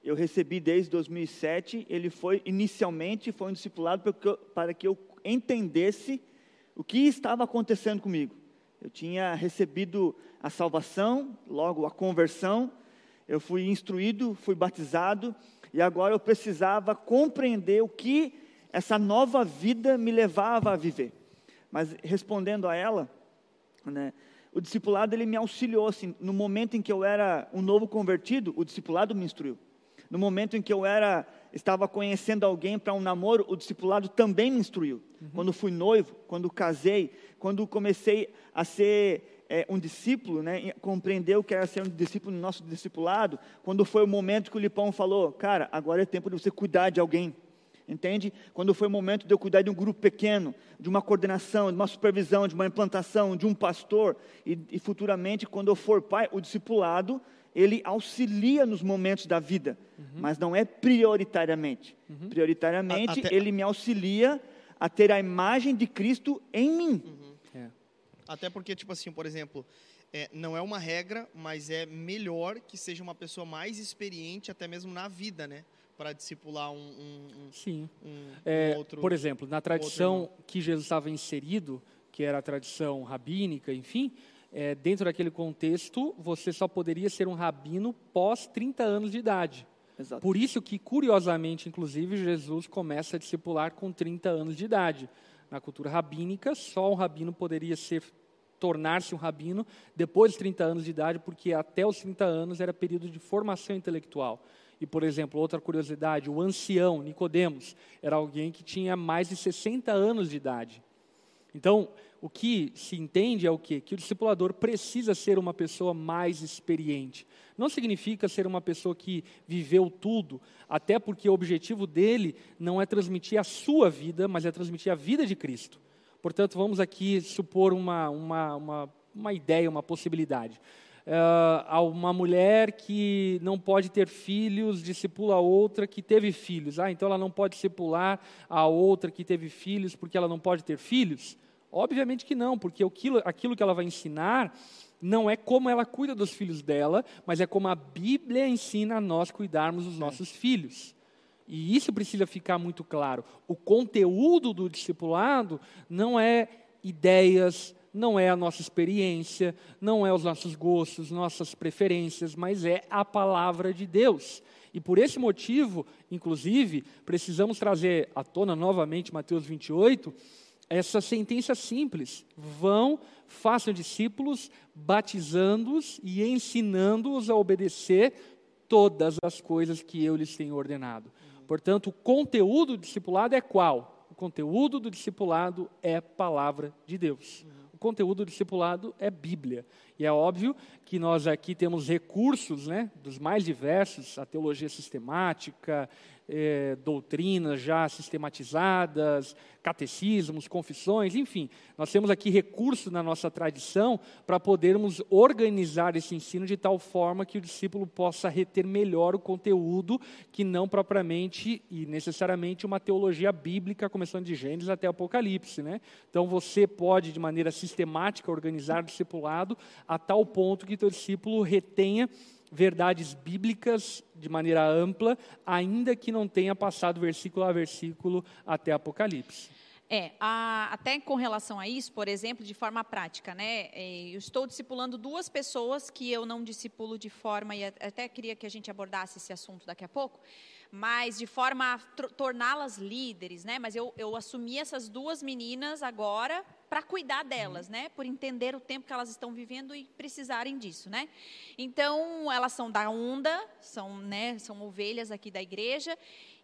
Speaker 4: eu recebi desde 2007, ele foi inicialmente foi um discipulado para que eu, para que eu entendesse o que estava acontecendo comigo. Eu tinha recebido a salvação, logo a conversão, eu fui instruído, fui batizado e agora eu precisava compreender o que essa nova vida me levava a viver. Mas respondendo a ela, né, o discipulado ele me auxiliou assim, no momento em que eu era um novo convertido, o discipulado me instruiu. No momento em que eu era estava conhecendo alguém para um namoro, o discipulado também me instruiu. Uhum. Quando fui noivo, quando casei, quando comecei a ser é, um discípulo, né, compreender o que era ser um discípulo no nosso discipulado, quando foi o momento que o Lipão falou, cara, agora é tempo de você cuidar de alguém. Entende? Quando foi o momento de eu cuidar de um grupo pequeno, de uma coordenação, de uma supervisão, de uma implantação, de um pastor, e, e futuramente, quando eu for pai, o discipulado, ele auxilia nos momentos da vida, uhum. mas não é prioritariamente. Uhum. Prioritariamente, Até... ele me auxilia a ter a imagem de Cristo em mim. Uhum.
Speaker 1: É. Até porque, tipo assim, por exemplo, é, não é uma regra, mas é melhor que seja uma pessoa mais experiente, até mesmo na vida, né? Para discipular um, um,
Speaker 3: um Sim. Um, é, outro, por exemplo, na tradição que Jesus estava inserido, que era a tradição rabínica, enfim, é, dentro daquele contexto, você só poderia ser um rabino pós 30 anos de idade. Exato. Por isso que, curiosamente, inclusive, Jesus começa a discipular com 30 anos de idade. Na cultura rabínica, só um rabino poderia ser tornar-se um rabino depois dos 30 anos de idade, porque até os 30 anos era período de formação intelectual. E, por exemplo, outra curiosidade, o ancião Nicodemos era alguém que tinha mais de 60 anos de idade. Então, o que se entende é o quê? Que o discipulador precisa ser uma pessoa mais experiente. Não significa ser uma pessoa que viveu tudo, até porque o objetivo dele não é transmitir a sua vida, mas é transmitir a vida de Cristo. Portanto, vamos aqui supor uma, uma, uma, uma ideia, uma possibilidade. Uh, uma mulher que não pode ter filhos discipula outra que teve filhos. Ah, então ela não pode discipular a outra que teve filhos porque ela não pode ter filhos? Obviamente que não, porque aquilo, aquilo que ela vai ensinar não é como ela cuida dos filhos dela, mas é como a Bíblia ensina a nós cuidarmos dos nossos filhos. E isso precisa ficar muito claro. O conteúdo do discipulado não é ideias, não é a nossa experiência, não é os nossos gostos, nossas preferências, mas é a palavra de Deus. E por esse motivo, inclusive, precisamos trazer à tona novamente Mateus 28, essa sentença simples: vão, façam discípulos, batizando-os e ensinando-os a obedecer todas as coisas que eu lhes tenho ordenado. Portanto, o conteúdo do discipulado é qual? O conteúdo do discipulado é palavra de Deus. O conteúdo do discipulado é Bíblia. E é óbvio que nós aqui temos recursos né, dos mais diversos, a teologia sistemática, é, doutrinas já sistematizadas, catecismos, confissões, enfim, nós temos aqui recursos na nossa tradição para podermos organizar esse ensino de tal forma que o discípulo possa reter melhor o conteúdo, que não propriamente e necessariamente uma teologia bíblica, começando de Gênesis até Apocalipse. Né? Então você pode, de maneira sistemática, organizar o discipulado a tal ponto que o discípulo retenha verdades bíblicas de maneira ampla, ainda que não tenha passado versículo a versículo até Apocalipse.
Speaker 2: É, a, até com relação a isso, por exemplo, de forma prática, né? É, eu estou discipulando duas pessoas que eu não discipulo de forma, e até queria que a gente abordasse esse assunto daqui a pouco, mas de forma a torná-las líderes, né? Mas eu, eu assumi essas duas meninas agora para cuidar delas, né? Por entender o tempo que elas estão vivendo e precisarem disso, né? Então, elas são da onda, são, né, são ovelhas aqui da igreja.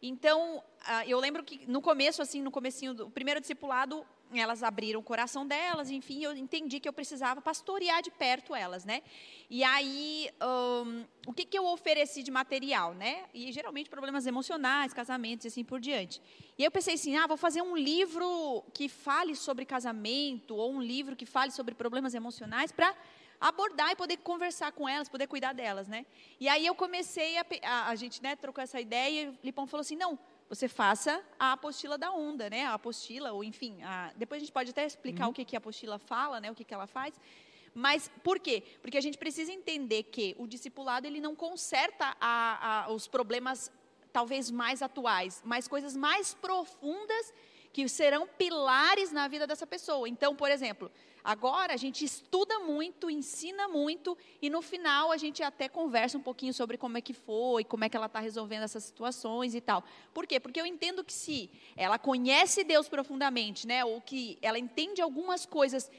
Speaker 2: Então, ah, eu lembro que no começo, assim, no comecinho do primeiro discipulado, elas abriram o coração delas, enfim, eu entendi que eu precisava pastorear de perto elas, né? E aí, um, o que, que eu ofereci de material, né? E geralmente problemas emocionais, casamentos e assim por diante. E eu pensei assim, ah, vou fazer um livro que fale sobre casamento ou um livro que fale sobre problemas emocionais para abordar e poder conversar com elas, poder cuidar delas, né? E aí eu comecei a, a, a gente, né, trocou essa ideia e o Lipão falou assim, não, você faça a apostila da onda, né? A apostila, ou enfim, a... depois a gente pode até explicar uhum. o que, que a apostila fala, né? O que, que ela faz. Mas por quê? Porque a gente precisa entender que o discipulado ele não conserta a, a, os problemas talvez mais atuais, mas coisas mais profundas que serão pilares na vida dessa pessoa. Então, por exemplo, Agora a gente estuda muito, ensina muito e no final a gente até conversa um pouquinho sobre como é que foi, como é que ela está resolvendo essas situações e tal. Por quê? Porque eu entendo que se ela conhece Deus profundamente, né, ou que ela entende algumas coisas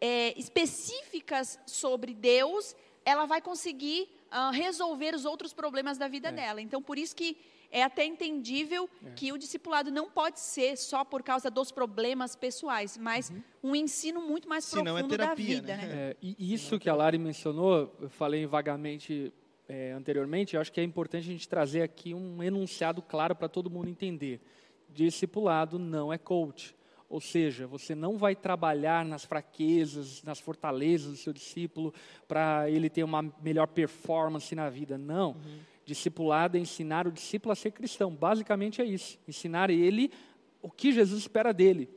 Speaker 2: é, específicas sobre Deus, ela vai conseguir uh, resolver os outros problemas da vida é. dela. Então, por isso que é até entendível é. que o discipulado não pode ser só por causa dos problemas pessoais, mas uhum. um ensino muito mais Senão é profundo é terapia, da vida. Né?
Speaker 3: Né? É, e isso que a Lari mencionou, eu falei vagamente é, anteriormente, eu acho que é importante a gente trazer aqui um enunciado claro para todo mundo entender. Discipulado não é coach. Ou seja, você não vai trabalhar nas fraquezas, nas fortalezas do seu discípulo para ele ter uma melhor performance na vida. Não. Uhum. Discipulado é ensinar o discípulo a ser cristão. Basicamente é isso. Ensinar ele o que Jesus espera dele.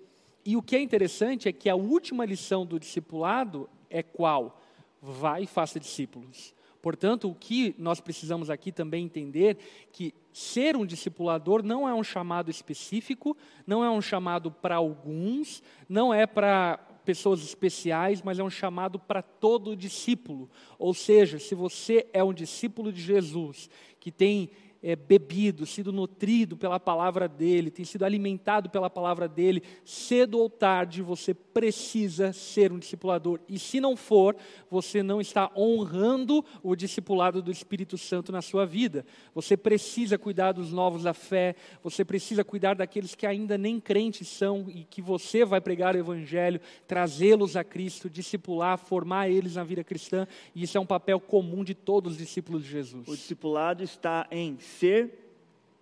Speaker 3: E o que é interessante é que a última lição do discipulado é qual? Vai e faça discípulos. Portanto, o que nós precisamos aqui também entender que ser um discipulador não é um chamado específico, não é um chamado para alguns, não é para pessoas especiais, mas é um chamado para todo discípulo. Ou seja, se você é um discípulo de Jesus, que tem é, bebido, sido nutrido pela palavra dele, tem sido alimentado pela palavra dele, cedo ou tarde você precisa ser um discipulador. E se não for, você não está honrando o discipulado do Espírito Santo na sua vida. Você precisa cuidar dos novos da fé, você precisa cuidar daqueles que ainda nem crentes são e que você vai pregar o Evangelho, trazê-los a Cristo, discipular, formar eles na vida cristã. E isso é um papel comum de todos os discípulos de Jesus.
Speaker 4: O discipulado está em ser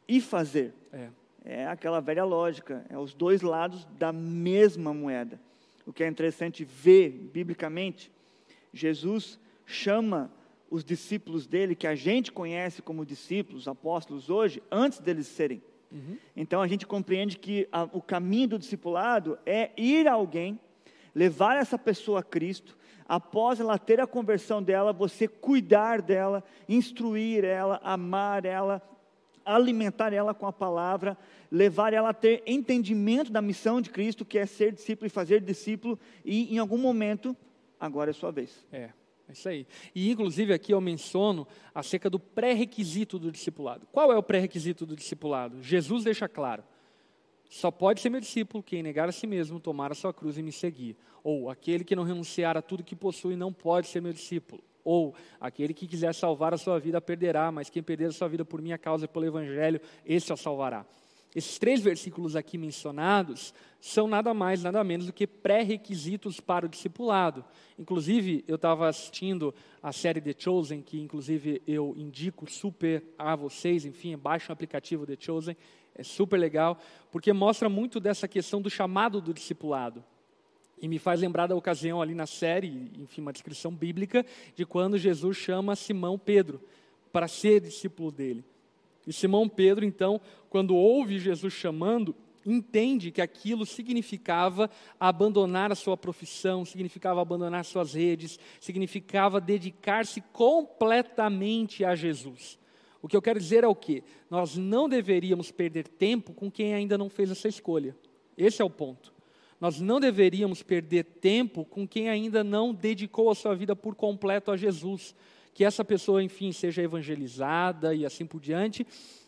Speaker 4: e fazer. É. é aquela velha lógica, é os dois lados da mesma moeda. O que é interessante ver biblicamente, Jesus chama os discípulos dele, que a gente conhece como discípulos, apóstolos hoje, antes deles serem. Uhum. Então a gente compreende que a, o caminho do discipulado é ir a alguém, levar essa pessoa a Cristo, após ela ter a conversão dela, você cuidar dela, instruir ela, amar ela, alimentar ela com a palavra, levar ela a ter entendimento da missão de Cristo, que é ser discípulo e fazer discípulo, e em algum momento, agora é sua vez.
Speaker 3: É. É isso aí. E, inclusive, aqui eu menciono acerca do pré-requisito do discipulado. Qual é o pré-requisito do discipulado? Jesus deixa claro: só pode ser meu discípulo quem negar a si mesmo, tomar a sua cruz e me seguir. Ou aquele que não renunciar a tudo que possui não pode ser meu discípulo. Ou aquele que quiser salvar a sua vida perderá, mas quem perder a sua vida por minha causa e pelo Evangelho, esse a salvará. Esses três versículos aqui mencionados são nada mais, nada menos do que pré-requisitos para o discipulado. Inclusive, eu estava assistindo a série The Chosen, que inclusive eu indico super a vocês, enfim, baixe o aplicativo The Chosen, é super legal, porque mostra muito dessa questão do chamado do discipulado. E me faz lembrar da ocasião ali na série, enfim, uma descrição bíblica, de quando Jesus chama Simão Pedro para ser discípulo dele. E Simão Pedro, então, quando ouve Jesus chamando, entende que aquilo significava abandonar a sua profissão, significava abandonar suas redes, significava dedicar-se completamente a Jesus. O que eu quero dizer é o que? Nós não deveríamos perder tempo com quem ainda não fez essa escolha. Esse é o ponto. Nós não deveríamos perder tempo com quem ainda não dedicou a sua vida por completo a Jesus. Que essa pessoa, enfim, seja evangelizada e assim por diante,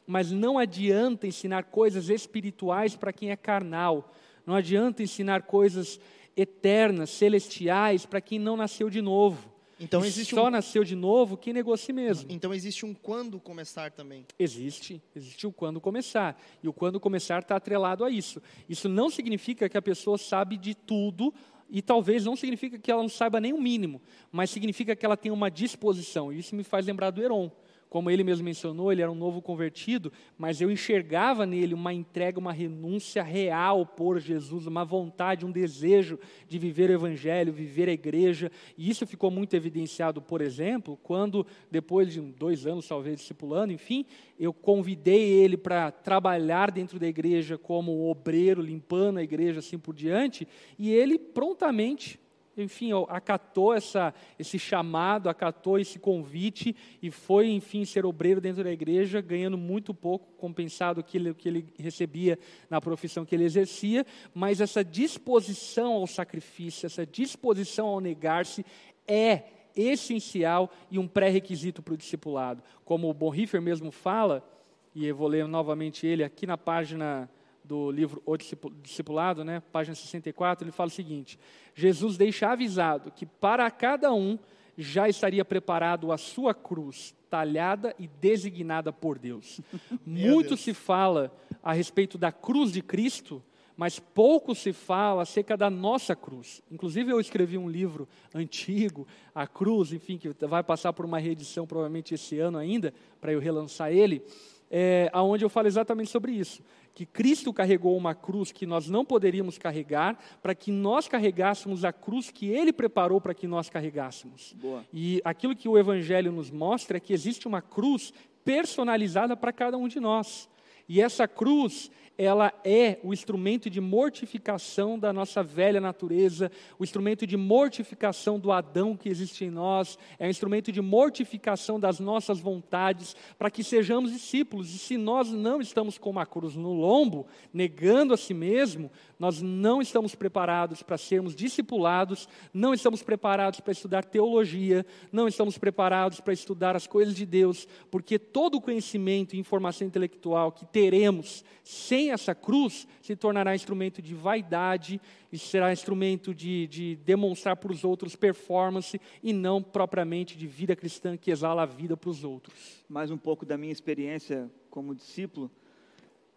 Speaker 3: mas não adianta ensinar coisas espirituais para quem é carnal. Não adianta ensinar coisas eternas, celestiais, para quem não nasceu de novo. Então existe só um... nasceu de novo quem negocia mesmo.
Speaker 1: Então existe um quando começar também.
Speaker 3: Existe, existe o quando começar. E o quando começar está atrelado a isso. Isso não significa que a pessoa sabe de tudo e talvez não significa que ela não saiba nem o mínimo, mas significa que ela tem uma disposição. Isso me faz lembrar do Heron como ele mesmo mencionou, ele era um novo convertido, mas eu enxergava nele uma entrega, uma renúncia real por Jesus, uma vontade, um desejo de viver o Evangelho, viver a igreja. E isso ficou muito evidenciado, por exemplo, quando, depois de dois anos, talvez, discipulando, enfim, eu convidei ele para trabalhar dentro da igreja como obreiro, limpando a igreja, assim por diante, e ele prontamente enfim, acatou essa, esse chamado, acatou esse convite e foi, enfim, ser obreiro dentro da igreja, ganhando muito pouco, compensado o que ele, que ele recebia na profissão que ele exercia, mas essa disposição ao sacrifício, essa disposição ao negar-se é essencial e um pré-requisito para o discipulado. Como o Bonhoeffer mesmo fala, e eu vou ler novamente ele aqui na página do livro O Discipulado, né, página 64, ele fala o seguinte: Jesus deixa avisado que para cada um já estaria preparado a sua cruz, talhada e designada por Deus. Muito Deus. se fala a respeito da cruz de Cristo, mas pouco se fala acerca da nossa cruz. Inclusive, eu escrevi um livro antigo, A Cruz, enfim, que vai passar por uma reedição provavelmente esse ano ainda, para eu relançar ele, é, aonde eu falo exatamente sobre isso. Que Cristo carregou uma cruz que nós não poderíamos carregar, para que nós carregássemos a cruz que Ele preparou para que nós carregássemos.
Speaker 4: Boa.
Speaker 3: E aquilo que o Evangelho nos mostra é que existe uma cruz personalizada para cada um de nós. E essa cruz, ela é o instrumento de mortificação da nossa velha natureza, o instrumento de mortificação do Adão que existe em nós, é o instrumento de mortificação das nossas vontades, para que sejamos discípulos. E se nós não estamos com uma cruz no lombo, negando a si mesmo, nós não estamos preparados para sermos discipulados, não estamos preparados para estudar teologia, não estamos preparados para estudar as coisas de Deus, porque todo o conhecimento e informação intelectual que teremos sem essa cruz se tornará instrumento de vaidade e será instrumento de, de demonstrar para os outros performance e não propriamente de vida cristã que exala a vida para os outros.
Speaker 4: Mais um pouco da minha experiência como discípulo.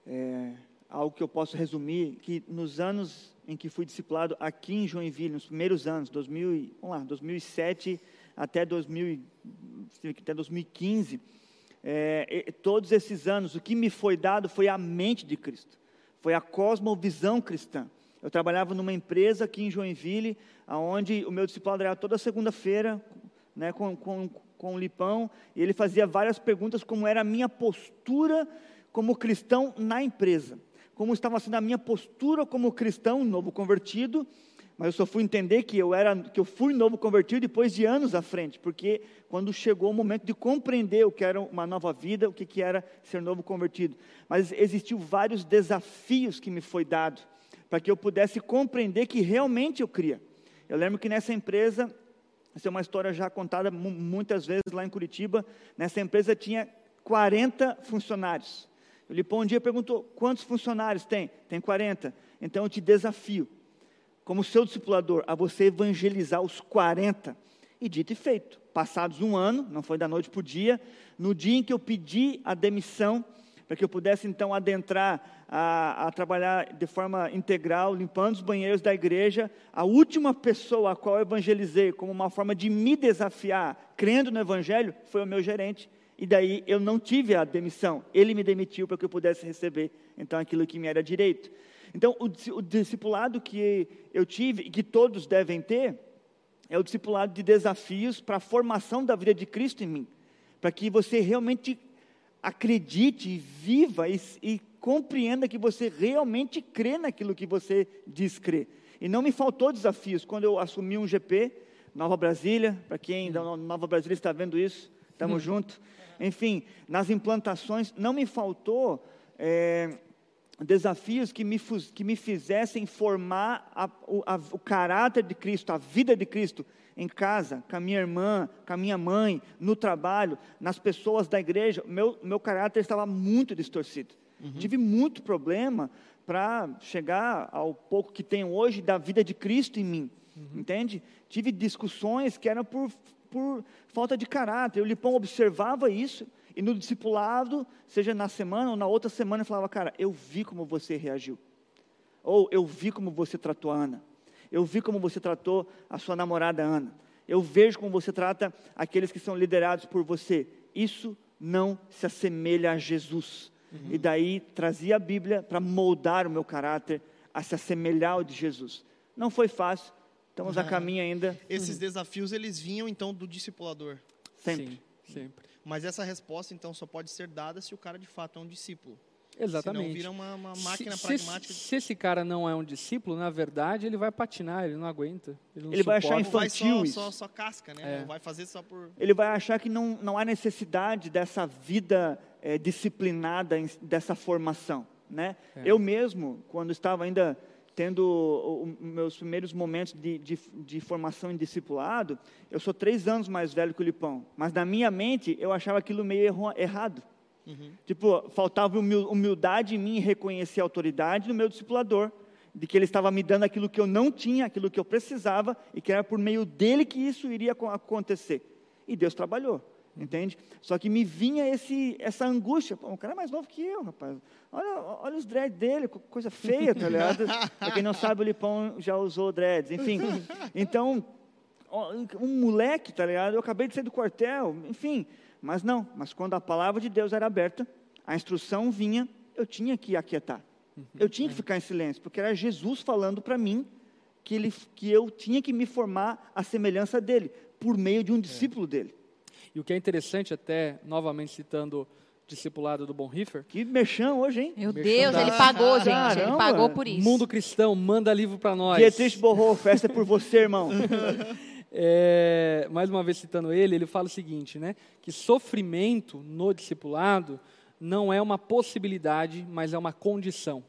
Speaker 4: É, algo que eu posso resumir, que nos anos em que fui discipulado aqui em Joinville, nos primeiros anos, 2000, vamos lá, 2007 até, 2000, até 2015, é, todos esses anos, o que me foi dado foi a mente de Cristo, foi a cosmovisão cristã. Eu trabalhava numa empresa aqui em Joinville, onde o meu discipulado era toda segunda-feira, né, com, com, com o Lipão, e ele fazia várias perguntas como era a minha postura como cristão na empresa como estava sendo a minha postura como cristão, novo convertido, mas eu só fui entender que eu era, que eu fui novo convertido depois de anos à frente, porque quando chegou o momento de compreender o que era uma nova vida, o que, que era ser novo convertido. Mas existiu vários desafios que me foi dado para que eu pudesse compreender que realmente eu cria. Eu lembro que nessa empresa, essa é uma história já contada muitas vezes lá em Curitiba, nessa empresa tinha 40 funcionários. O Lipão um dia perguntou: quantos funcionários tem? Tem 40. Então eu te desafio, como seu discipulador, a você evangelizar os 40. E dito e feito. Passados um ano, não foi da noite para o dia, no dia em que eu pedi a demissão, para que eu pudesse então adentrar a, a, trabalhar de forma integral, limpando os banheiros da igreja, a última pessoa a qual eu evangelizei como uma forma de me desafiar, crendo no evangelho, foi o meu gerente. E daí eu não tive a demissão. Ele me demitiu para que eu pudesse receber então aquilo que me era direito. Então o, o discipulado que eu tive e que todos devem ter é o discipulado de desafios para a formação da vida de Cristo em mim, para que você realmente acredite, viva e, e compreenda que você realmente crê naquilo que você diz crer. E não me faltou desafios quando eu assumi um GP Nova Brasília, para quem da Nova Brasília está vendo isso, estamos hum. juntos enfim, nas implantações, não me faltou é, desafios que me, que me fizessem formar a, o, a, o caráter de Cristo, a vida de Cristo, em casa, com a minha irmã, com a minha mãe, no trabalho, nas pessoas da igreja, meu, meu caráter estava muito distorcido. Uhum. Tive muito problema para chegar ao pouco que tenho hoje da vida de Cristo em mim, uhum. entende? Tive discussões que eram por por falta de caráter. O Lipão observava isso e no discipulado, seja na semana ou na outra semana, ele falava: Cara, eu vi como você reagiu. Ou eu vi como você tratou a Ana. Eu vi como você tratou a sua namorada Ana. Eu vejo como você trata aqueles que são liderados por você. Isso não se assemelha a Jesus. Uhum. E daí trazia a Bíblia para moldar o meu caráter a se assemelhar ao de Jesus. Não foi fácil, Estamos a caminho ainda.
Speaker 1: Esses desafios, eles vinham, então, do discipulador.
Speaker 3: Sempre. Sim, sempre.
Speaker 1: Mas essa resposta, então, só pode ser dada se o cara, de fato, é um discípulo.
Speaker 3: Exatamente.
Speaker 1: Senão vira uma, uma máquina
Speaker 3: se,
Speaker 1: pragmática.
Speaker 3: Se, se, esse cara não é um discípulo, na verdade, ele vai patinar, ele não aguenta.
Speaker 4: Ele, não ele vai achar infantil
Speaker 1: vai só, só, só, casca, né? É. Vai fazer só por...
Speaker 4: Ele vai achar que não, não há necessidade dessa vida é, disciplinada, dessa formação, né? É. Eu mesmo, quando estava ainda tendo meus primeiros momentos de, de, de, formação em discipulado, eu sou três anos mais velho que o Lipão, mas na minha mente eu achava aquilo meio erro, errado. Uhum. Tipo, faltava humildade em mim reconhecer a autoridade do meu discipulador, de que ele estava me dando aquilo que eu não tinha, aquilo que eu precisava, e que era por meio dele que isso iria acontecer. E Deus trabalhou. Entende? Só que me vinha esse, essa angústia. Pô, o cara é mais novo que eu, rapaz. Olha, olha os dreads dele, co- coisa feia, tá ligado? pra quem não sabe, o Lipão já usou dreads, enfim. Então, um moleque, tá ligado? Eu acabei de sair do quartel, enfim. Mas não, mas quando a palavra de Deus era aberta, a instrução vinha, eu tinha que aquietar. Eu tinha que ficar em silêncio, porque era Jesus falando para mim que, ele, que eu tinha que me formar à semelhança dele, por meio de um discípulo dele.
Speaker 3: E o que é interessante, até novamente citando o discipulado do Bonhoeffer,
Speaker 4: Que merchan hoje, hein?
Speaker 2: Meu Deus,
Speaker 3: da-
Speaker 2: ele pagou, gente. Ele
Speaker 4: Caramba.
Speaker 2: pagou por isso.
Speaker 3: mundo cristão, manda livro para nós.
Speaker 4: Dietrich Borro, festa é por você, irmão.
Speaker 3: É, mais uma vez citando ele, ele fala o seguinte, né? Que sofrimento no discipulado não é uma possibilidade, mas é uma condição.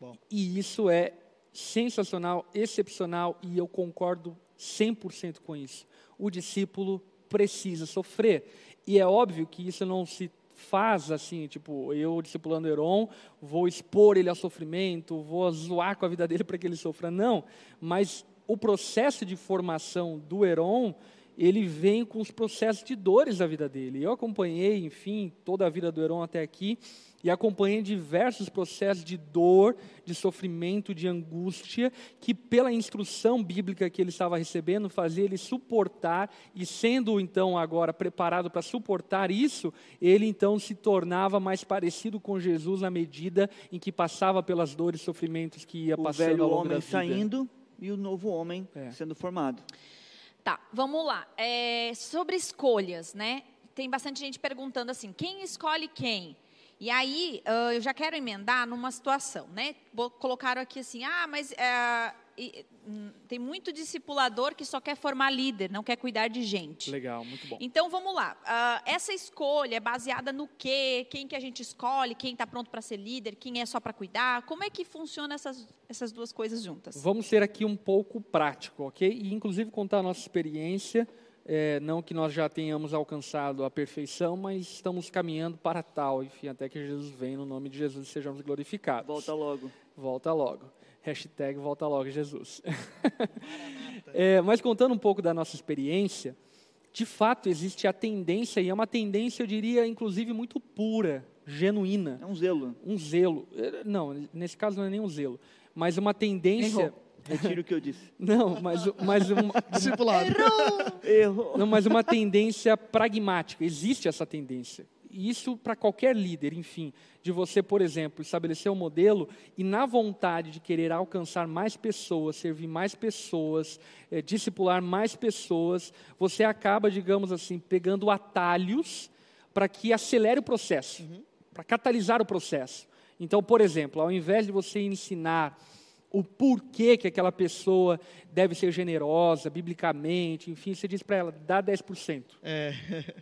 Speaker 1: Bom.
Speaker 3: E isso é sensacional, excepcional, e eu concordo 100% com isso. O discípulo precisa sofrer. E é óbvio que isso não se faz assim, tipo, eu discipulando Heron, vou expor ele ao sofrimento, vou zoar com a vida dele para que ele sofra. Não, mas o processo de formação do Heron, ele vem com os processos de dores da vida dele. Eu acompanhei, enfim, toda a vida do Heron até aqui, e acompanhei diversos processos de dor, de sofrimento, de angústia, que pela instrução bíblica que ele estava recebendo, fazia ele suportar, e sendo então agora preparado para suportar isso, ele então se tornava mais parecido com Jesus na medida em que passava pelas dores e sofrimentos que ia
Speaker 4: O
Speaker 3: passando
Speaker 4: velho
Speaker 3: ao longo da
Speaker 4: homem
Speaker 3: vida.
Speaker 4: saindo e o novo homem
Speaker 3: É.
Speaker 4: sendo formado.
Speaker 2: Tá, vamos lá. É, sobre escolhas, né? Tem bastante gente perguntando assim, quem escolhe quem? E aí, ah, eu já quero emendar numa situação, né? Colocaram aqui assim, ah, mas hum, tem muito discipulador que só quer formar líder, não quer cuidar de gente.
Speaker 3: Legal, muito bom.
Speaker 2: Então vamos lá. Ah, essa escolha é baseada no quê? Quem que a gente escolhe? Quem está pronto para ser líder? Quem é só para cuidar? Como é que funciona essas, essas duas coisas juntas?
Speaker 3: Vamos ser aqui um pouco prático, ok? E inclusive contar a nossa experiência, é, não que nós já tenhamos alcançado a perfeição, mas estamos caminhando para tal, enfim, até que Jesus venha no nome de Jesus e sejamos glorificados.
Speaker 4: Volta logo.
Speaker 3: Volta logo. Hashtag volta logo Jesus. É, mas contando um pouco da nossa experiência, de fato existe a tendência, e é uma tendência, eu diria, inclusive muito pura, genuína,
Speaker 4: É um zelo.
Speaker 3: um zelo. Eh, Não, nesse caso não é nem um zelo, mas uma tendência.
Speaker 2: Errou.
Speaker 4: Retiro o que eu disse.
Speaker 3: Não, mas, mas, uma,
Speaker 1: Discipulado.
Speaker 4: Errou.
Speaker 3: não, mas uma tendência pragmática. Existe essa tendência. E isso para qualquer líder, enfim, de você, por exemplo, estabelecer um modelo e na vontade de querer alcançar mais pessoas, servir mais pessoas, eh, discipular mais pessoas, você acaba, digamos assim, pegando atalhos para que acelere o processo, para catalisar o processo. Então, por exemplo, ao invés de você ensinar o porquê que aquela pessoa deve ser generosa, biblicamente, enfim, você diz para ela, dá 10%.
Speaker 1: É.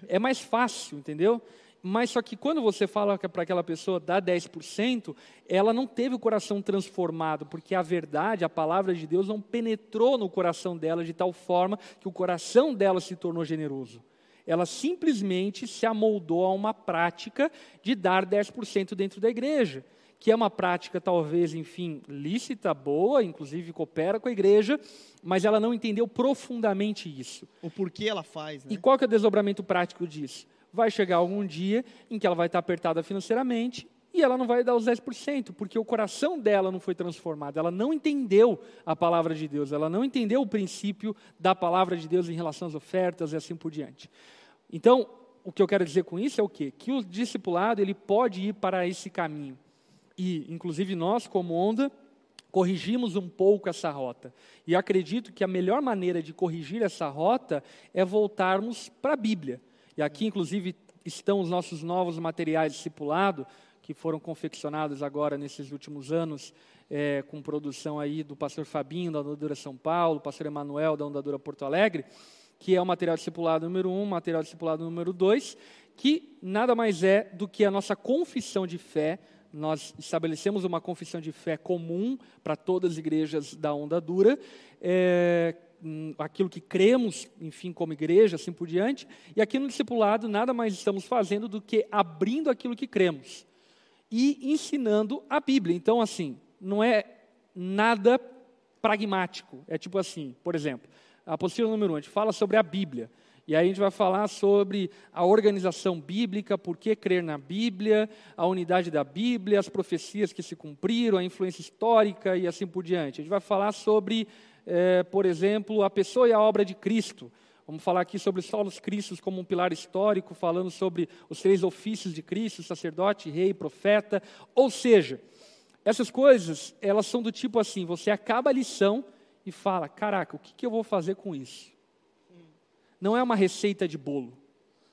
Speaker 3: É mais fácil, entendeu? Mas só que quando você fala para aquela pessoa dá 10%, ela não teve o coração transformado, porque a verdade, a palavra de Deus não penetrou no coração dela de tal forma que o coração dela se tornou generoso. Ela simplesmente se amoldou a uma prática de dar 10% dentro da igreja, que é uma prática talvez, enfim, lícita, boa, inclusive coopera com a igreja, mas ela não entendeu profundamente isso.
Speaker 1: O porquê ela faz, né?
Speaker 3: E qual que é o desdobramento prático disso? Vai chegar algum dia em que ela vai estar apertada financeiramente e ela não vai dar os 10%, porque o coração dela não foi transformado, ela não entendeu a palavra de Deus, ela não entendeu o princípio da palavra de Deus em relação às ofertas e assim por diante. Então, o que eu quero dizer com isso é o quê? Que o discipulado ele pode ir para esse caminho. E, inclusive, nós, como onda, corrigimos um pouco essa rota. E acredito que a melhor maneira de corrigir essa rota é voltarmos para a Bíblia. E aqui, inclusive, estão os nossos novos materiais discipulado, que foram confeccionados agora nesses últimos anos, é, com produção aí do pastor Fabinho, da Ondadura São Paulo, pastor Emanuel, da Ondadura Porto Alegre, que é o material discipulado número um, material discipulado número dois, que nada mais é do que a nossa confissão de fé. Nós estabelecemos uma confissão de fé comum para todas as igrejas da Onda Dura, é, aquilo que cremos, enfim, como igreja, assim por diante. E aqui no discipulado, nada mais estamos fazendo do que abrindo aquilo que cremos e ensinando a Bíblia. Então, assim, não é nada pragmático. É tipo assim, por exemplo, a apostila número 1, um, a gente fala sobre a Bíblia. E aí a gente vai falar sobre a organização bíblica, por que crer na Bíblia, a unidade da Bíblia, as profecias que se cumpriram, a influência histórica e assim por diante. A gente vai falar sobre, é, por exemplo, a pessoa e a obra de Cristo. Vamos falar aqui sobre os solos Cristos como um pilar histórico, falando sobre os três ofícios de Cristo, sacerdote, rei, profeta. Ou seja, essas coisas, elas são do tipo assim, você acaba a lição e fala, caraca, o que, que eu vou fazer com isso? Não é uma receita de bolo.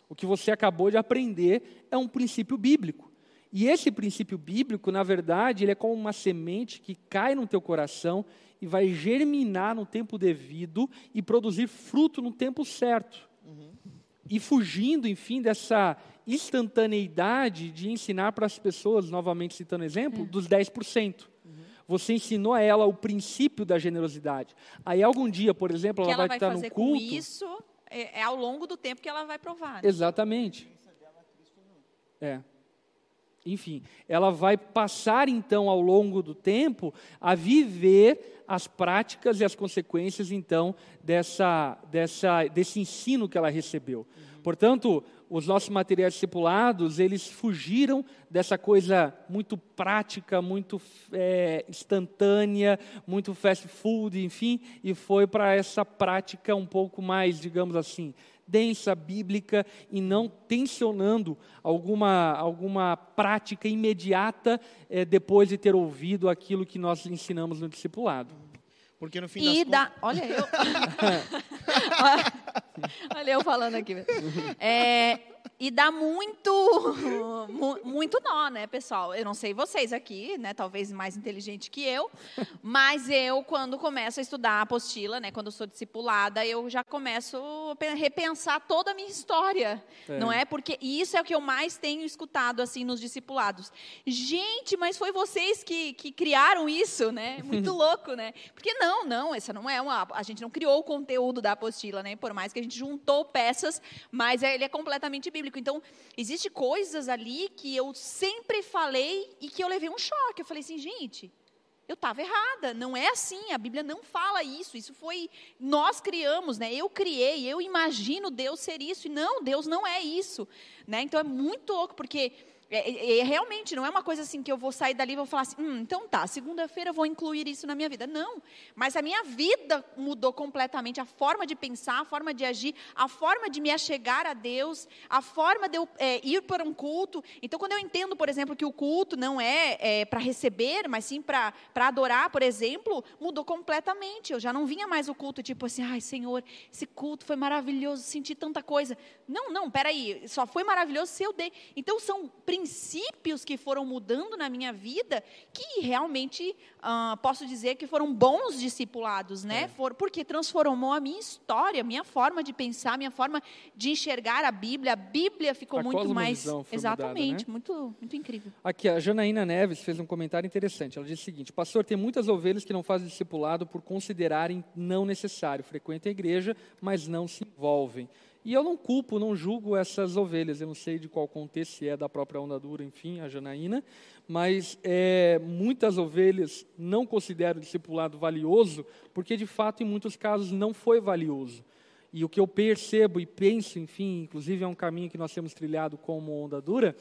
Speaker 3: O que você acabou de aprender é um princípio bíblico. E esse princípio bíblico, na verdade, ele é como uma semente que cai no teu coração e vai germinar no tempo devido e produzir fruto no tempo certo. Uhum. E fugindo, enfim, dessa instantaneidade de ensinar para as pessoas, novamente citando exemplo, é. dos 10%. Uhum. Você ensinou a ela o princípio da generosidade. Aí algum dia, por exemplo, ela,
Speaker 2: ela,
Speaker 3: vai, estar no culto. Com
Speaker 2: isso é, é, ao longo do tempo que ela vai provar.
Speaker 3: Né? Exatamente. É. Enfim, ela vai passar então ao longo do tempo a viver as práticas e as consequências então dessa, dessa, desse ensino que ela recebeu. Uhum. Portanto, os nossos materiais discipulados, eles fugiram dessa coisa muito prática, muito é, instantânea, muito fast food, enfim, e foi para essa prática um pouco mais, digamos assim, densa, bíblica e não tensionando alguma, alguma prática imediata é, depois de ter ouvido aquilo que nós ensinamos no discipulado.
Speaker 1: Porque no fim
Speaker 2: e
Speaker 1: das
Speaker 2: da... Olha eu. Olha eu falando aqui. É, e dá muito, muito nó, né, pessoal? Eu não sei vocês aqui, né, talvez mais inteligente que eu, mas eu, quando começo a estudar a apostila, né, quando sou discipulada, eu já começo a repensar toda a minha história, é. não é? Porque isso é o que eu mais tenho escutado, assim, nos discipulados. Gente, mas foi vocês que, que criaram isso, né? Muito louco, né? Porque não, não, essa não é uma... A gente não criou o conteúdo da apostila, né? Por mais que a gente juntou peças, mas ele é completamente bíblico bíblico. Então, existe coisas ali que eu sempre falei e que eu levei um choque. Eu falei assim, gente, eu estava errada. Não é assim. A Bíblia não fala isso. Isso foi nós criamos, né? Eu criei. Eu imagino Deus ser isso. E não, Deus não é isso, né? Então é muito louco porque é, é, é, realmente, não é uma coisa assim que eu vou sair dali e vou falar assim, hum, então tá, segunda-feira eu vou incluir isso na minha vida. Não, mas a minha vida mudou completamente, a forma de pensar, a forma de agir, a forma de me achegar a Deus, a forma de eu é, ir para um culto. Então, quando eu entendo, por exemplo, que o culto não é, é para receber, mas sim para adorar, por exemplo, mudou completamente. Eu já não vinha mais o culto tipo assim, ai Senhor, esse culto foi maravilhoso, senti tanta coisa. Não, não, peraí, só foi maravilhoso se eu dei. Então, são princípios princípios que foram mudando na minha vida que realmente uh, posso dizer que foram bons discipulados, né? É. For, porque transformou a minha história, a minha forma de pensar, a minha forma de enxergar a Bíblia. A Bíblia ficou a muito mais. Exatamente, mudada, né? muito, muito incrível.
Speaker 3: Aqui, a Janaína Neves fez um comentário interessante. Ela disse o seguinte: Pastor, tem muitas ovelhas que não fazem discipulado por considerarem não necessário. Frequentam a igreja, mas não se envolvem. E eu não culpo, não julgo essas ovelhas. Eu não sei de qual contexto, se é da própria onda dura, enfim, a Janaína. Mas é, muitas ovelhas não consideram o discipulado valioso, porque de fato, em muitos casos, não foi valioso. E o que eu percebo e penso, enfim, inclusive é um caminho que nós temos trilhado como onda dura,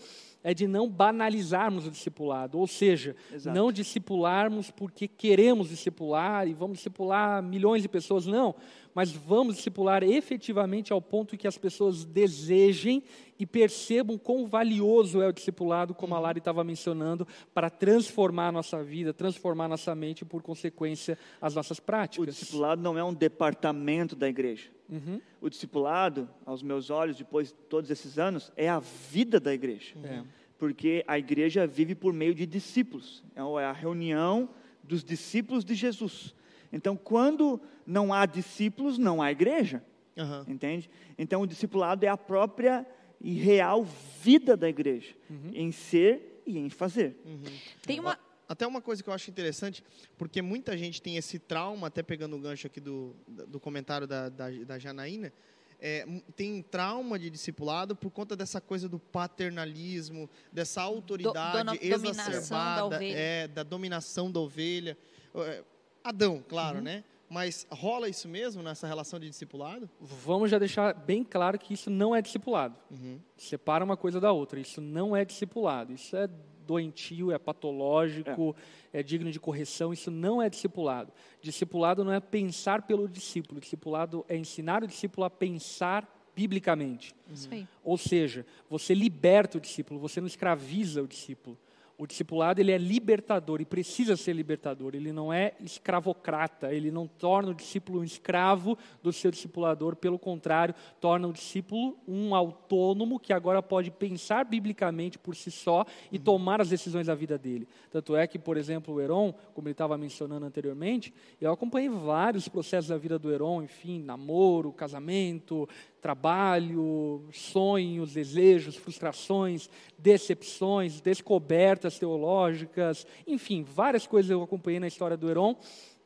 Speaker 3: é de não banalizarmos o discipulado, ou seja, Exato. não discipularmos porque queremos discipular e vamos discipular milhões de pessoas, não, mas vamos discipular efetivamente ao ponto que as pessoas desejem e percebam quão valioso é o discipulado, como a uhum. Lari estava mencionando, para transformar a nossa vida, transformar a nossa mente e, por consequência, as nossas práticas.
Speaker 4: O discipulado não é um departamento da igreja. Uhum. O discipulado, aos meus olhos, depois de todos esses anos, é a vida da igreja. É. Porque a igreja vive por meio de discípulos. É a reunião dos discípulos de Jesus. Então, quando não há discípulos, não há igreja. Uhum. Entende? Então, o discipulado é a própria e real vida da igreja, uhum. em ser e em fazer. Uhum.
Speaker 1: Tem uma até uma coisa que eu acho interessante, porque muita gente tem esse trauma, até pegando o gancho aqui do, do comentário da, da, da Janaína, é, tem trauma de discipulado por conta dessa coisa do paternalismo, dessa autoridade do, exacerbada, da, é, da dominação da ovelha. É, Adão, claro, uhum. né? Mas rola isso mesmo nessa relação de discipulado?
Speaker 3: Vamos já deixar bem claro que isso não é discipulado.
Speaker 1: Uhum.
Speaker 3: Separa uma coisa da outra. Isso não é discipulado. Isso é doentio, é patológico, é. digno de correção. Isso não é discipulado. Discipulado não é pensar pelo discípulo. Discipulado é ensinar o discípulo a pensar biblicamente.
Speaker 2: Aí.
Speaker 3: Ou seja, você liberta o discípulo, você não escraviza o discípulo. O discipulado ele é libertador e precisa ser libertador. Ele não é escravocrata. Ele não torna o discípulo um escravo do seu discipulador. Pelo contrário, torna o discípulo um autônomo que agora pode pensar biblicamente por si só e uhum. tomar as decisões da vida dele. Tanto é que, por exemplo, o Heron, como ele estava mencionando anteriormente, eu acompanhei vários processos da vida do Heron, enfim, namoro, casamento, trabalho, sonhos, desejos, frustrações, decepções, descobertas teológicas, enfim, várias coisas eu acompanhei na história do Heron.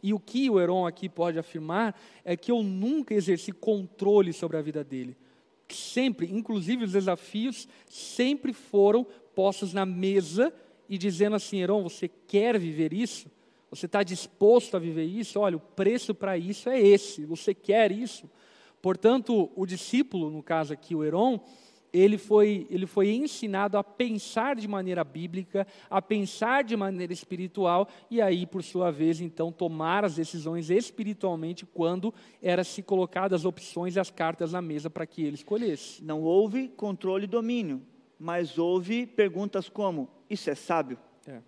Speaker 3: E o que o Heron aqui pode afirmar é que eu nunca exerci controle sobre a vida dele. Sempre, inclusive os desafios, sempre foram postos na mesa e dizendo assim: Heron, você quer viver isso? Você está disposto a viver isso? Olha, o preço para isso é esse. Você quer isso? Portanto, o discípulo, no caso aqui o Heron, ele foi, ele foi ensinado a pensar de maneira bíblica, a pensar de maneira espiritual, e aí, por sua vez, então, tomar as decisões espiritualmente quando eram se colocadas as opções e as cartas na mesa para que ele escolhesse.
Speaker 4: Não houve controle e domínio, mas houve perguntas como: Isso é sábio?
Speaker 3: É.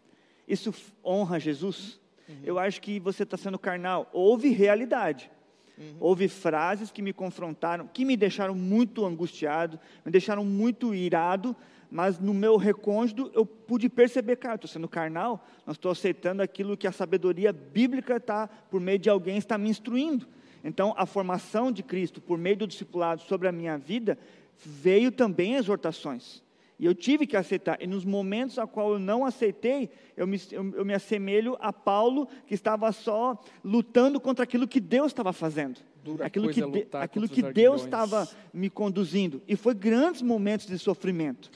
Speaker 4: Isso honra Jesus? Uhum. Eu acho que você está sendo carnal. Houve realidade. Uhum. Houve frases que me confrontaram, que me deixaram muito angustiado, me deixaram muito irado, mas no meu recôndito eu pude perceber, cara, estou sendo carnal, não estou aceitando aquilo que a sabedoria bíblica está, por meio de alguém, está me instruindo. Então, a formação de Cristo, por meio do discipulado sobre a minha vida, veio também exortações. E eu tive que aceitar. E nos momentos a qual eu não aceitei, eu me, eu, eu me assemelho a Paulo, que estava só lutando contra aquilo que Deus estava fazendo.
Speaker 3: Dura
Speaker 4: aquilo que,
Speaker 3: de,
Speaker 4: aquilo que Deus estava me conduzindo. E foi grandes momentos de sofrimento.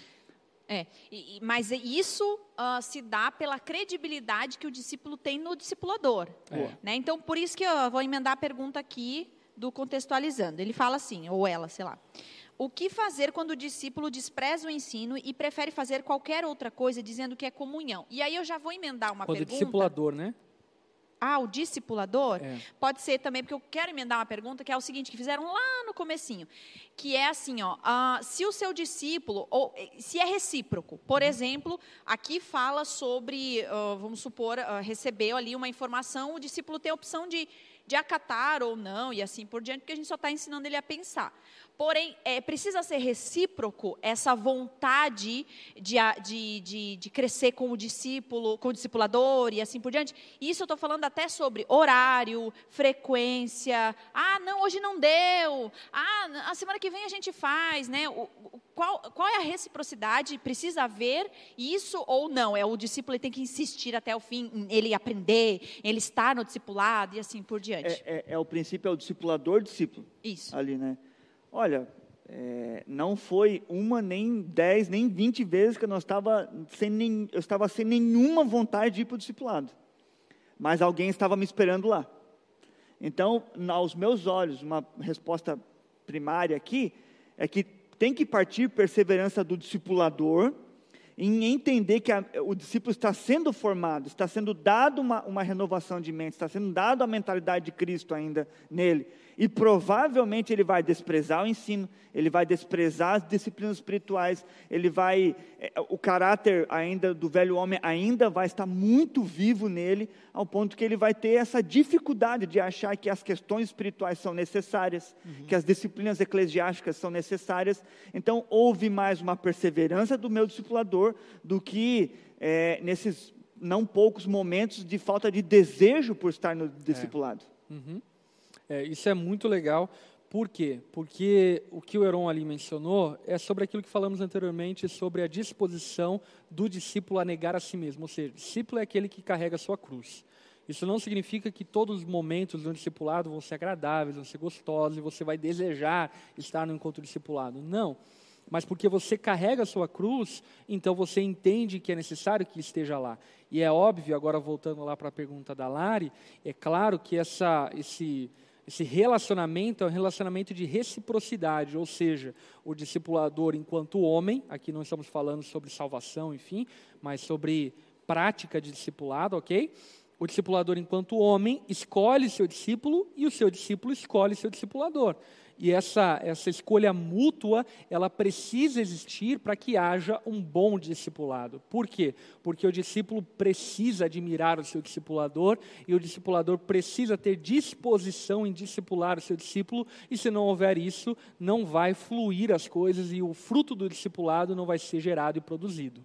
Speaker 2: É, e, mas isso uh, se dá pela credibilidade que o discípulo tem no discipulador.
Speaker 3: É.
Speaker 2: Né? Então, por isso que eu vou emendar a pergunta aqui do contextualizando. Ele fala assim, ou ela, sei lá. O que fazer quando o discípulo despreza o ensino e prefere fazer qualquer outra coisa dizendo que é comunhão? E aí eu já vou emendar uma
Speaker 3: quando
Speaker 2: pergunta.
Speaker 3: O discipulador, né?
Speaker 2: Ah, o discipulador?
Speaker 3: É.
Speaker 2: Pode ser também, porque eu quero emendar uma pergunta que é o seguinte, que fizeram lá no comecinho, que é assim, ó, uh, se o seu discípulo, ou eh, se é recíproco, por uhum. exemplo, aqui fala sobre, uh, vamos supor, uh, recebeu ali uma informação, o discípulo tem a opção de, de acatar ou não, e assim por diante, porque a gente só está ensinando ele a pensar. Porém, é, precisa ser recíproco essa vontade de, de, de, de, crescer com o discípulo, com o discipulador e assim por diante. Isso eu estou falando até sobre horário, frequência. Ah, não, hoje não deu. Ah, a semana que vem a gente faz, né? O, qual, qual é a reciprocidade? Precisa haver isso ou não? É o discípulo ele tem que insistir até o fim, ele aprender, ele estar no discipulado e assim por diante.
Speaker 4: É, é, é o princípio, é o discipulador discípulo.
Speaker 2: Isso.
Speaker 4: Ali, né? Olha, é, não foi uma, nem dez, nem vinte vezes que eu, não estava sem nem, eu estava sem nenhuma vontade de ir para o discipulado. Mas alguém estava me esperando lá. Então, aos meus olhos, uma resposta primária aqui é que tem que partir perseverança do discipulador em entender que a, o discípulo está sendo formado, está sendo dado uma, uma renovação de mente, está sendo dado a mentalidade de Cristo ainda nele. E provavelmente ele vai desprezar o ensino, ele vai desprezar as disciplinas espirituais, ele vai, é, o caráter ainda do velho homem ainda vai estar muito vivo nele, ao ponto que ele vai ter essa dificuldade de achar que as questões espirituais são necessárias, uhum. que as disciplinas eclesiásticas são necessárias. Então, houve mais uma perseverança do meu discipulador do que é, nesses não poucos momentos de falta de desejo por estar no discipulado.
Speaker 3: É. Uhum. É, isso é muito legal. Por quê? Porque o que o Heron ali mencionou é sobre aquilo que falamos anteriormente, sobre a disposição do discípulo a negar a si mesmo. Ou seja, discípulo é aquele que carrega a sua cruz. Isso não significa que todos os momentos do discipulado vão ser agradáveis, vão ser gostosos e você vai desejar estar no encontro discipulado. Não. mas porque você carrega a sua cruz, então você entende que é necessário que esteja lá. E é óbvio, agora voltando lá para a pergunta da Lari, é claro que essa, esse, esse relacionamento é um relacionamento de reciprocidade, ou seja, o discipulador, enquanto homem, aqui não estamos falando sobre salvação, enfim, mas sobre prática de discipulado, ok? O discipulador, enquanto homem, escolhe seu discípulo e o seu discípulo escolhe seu discipulador. E essa, essa escolha mútua, ela precisa existir para que haja um bom discipulado. Por quê? Porque o discípulo precisa admirar o seu discipulador e o discipulador precisa ter disposição em discipular o seu discípulo, e se não houver isso, não vai fluir as coisas e o fruto do discipulado não vai ser gerado e produzido.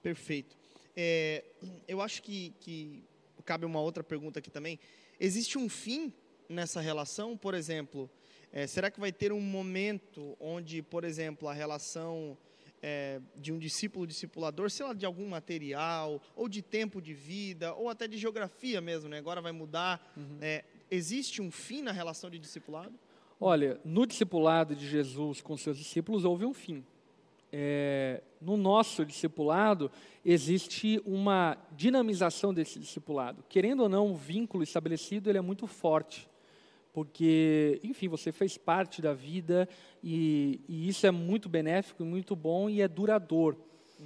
Speaker 1: Perfeito. É, eu acho que, que cabe uma outra pergunta aqui também. Existe um fim nessa relação? Por exemplo, é, será que vai ter um momento onde, por exemplo, a relação é, de um discípulo discipulador, sei lá, de algum material, ou de tempo de vida, ou até de geografia mesmo, né? agora vai mudar. Uhum. É, existe um fim na relação de discipulado?
Speaker 3: Olha, no discipulado de Jesus com seus discípulos houve um fim. É, no nosso discipulado existe uma dinamização desse discipulado. Querendo ou não, o vínculo estabelecido ele é muito forte porque, enfim, você fez parte da vida e, e isso é muito benéfico, muito bom e é duradouro.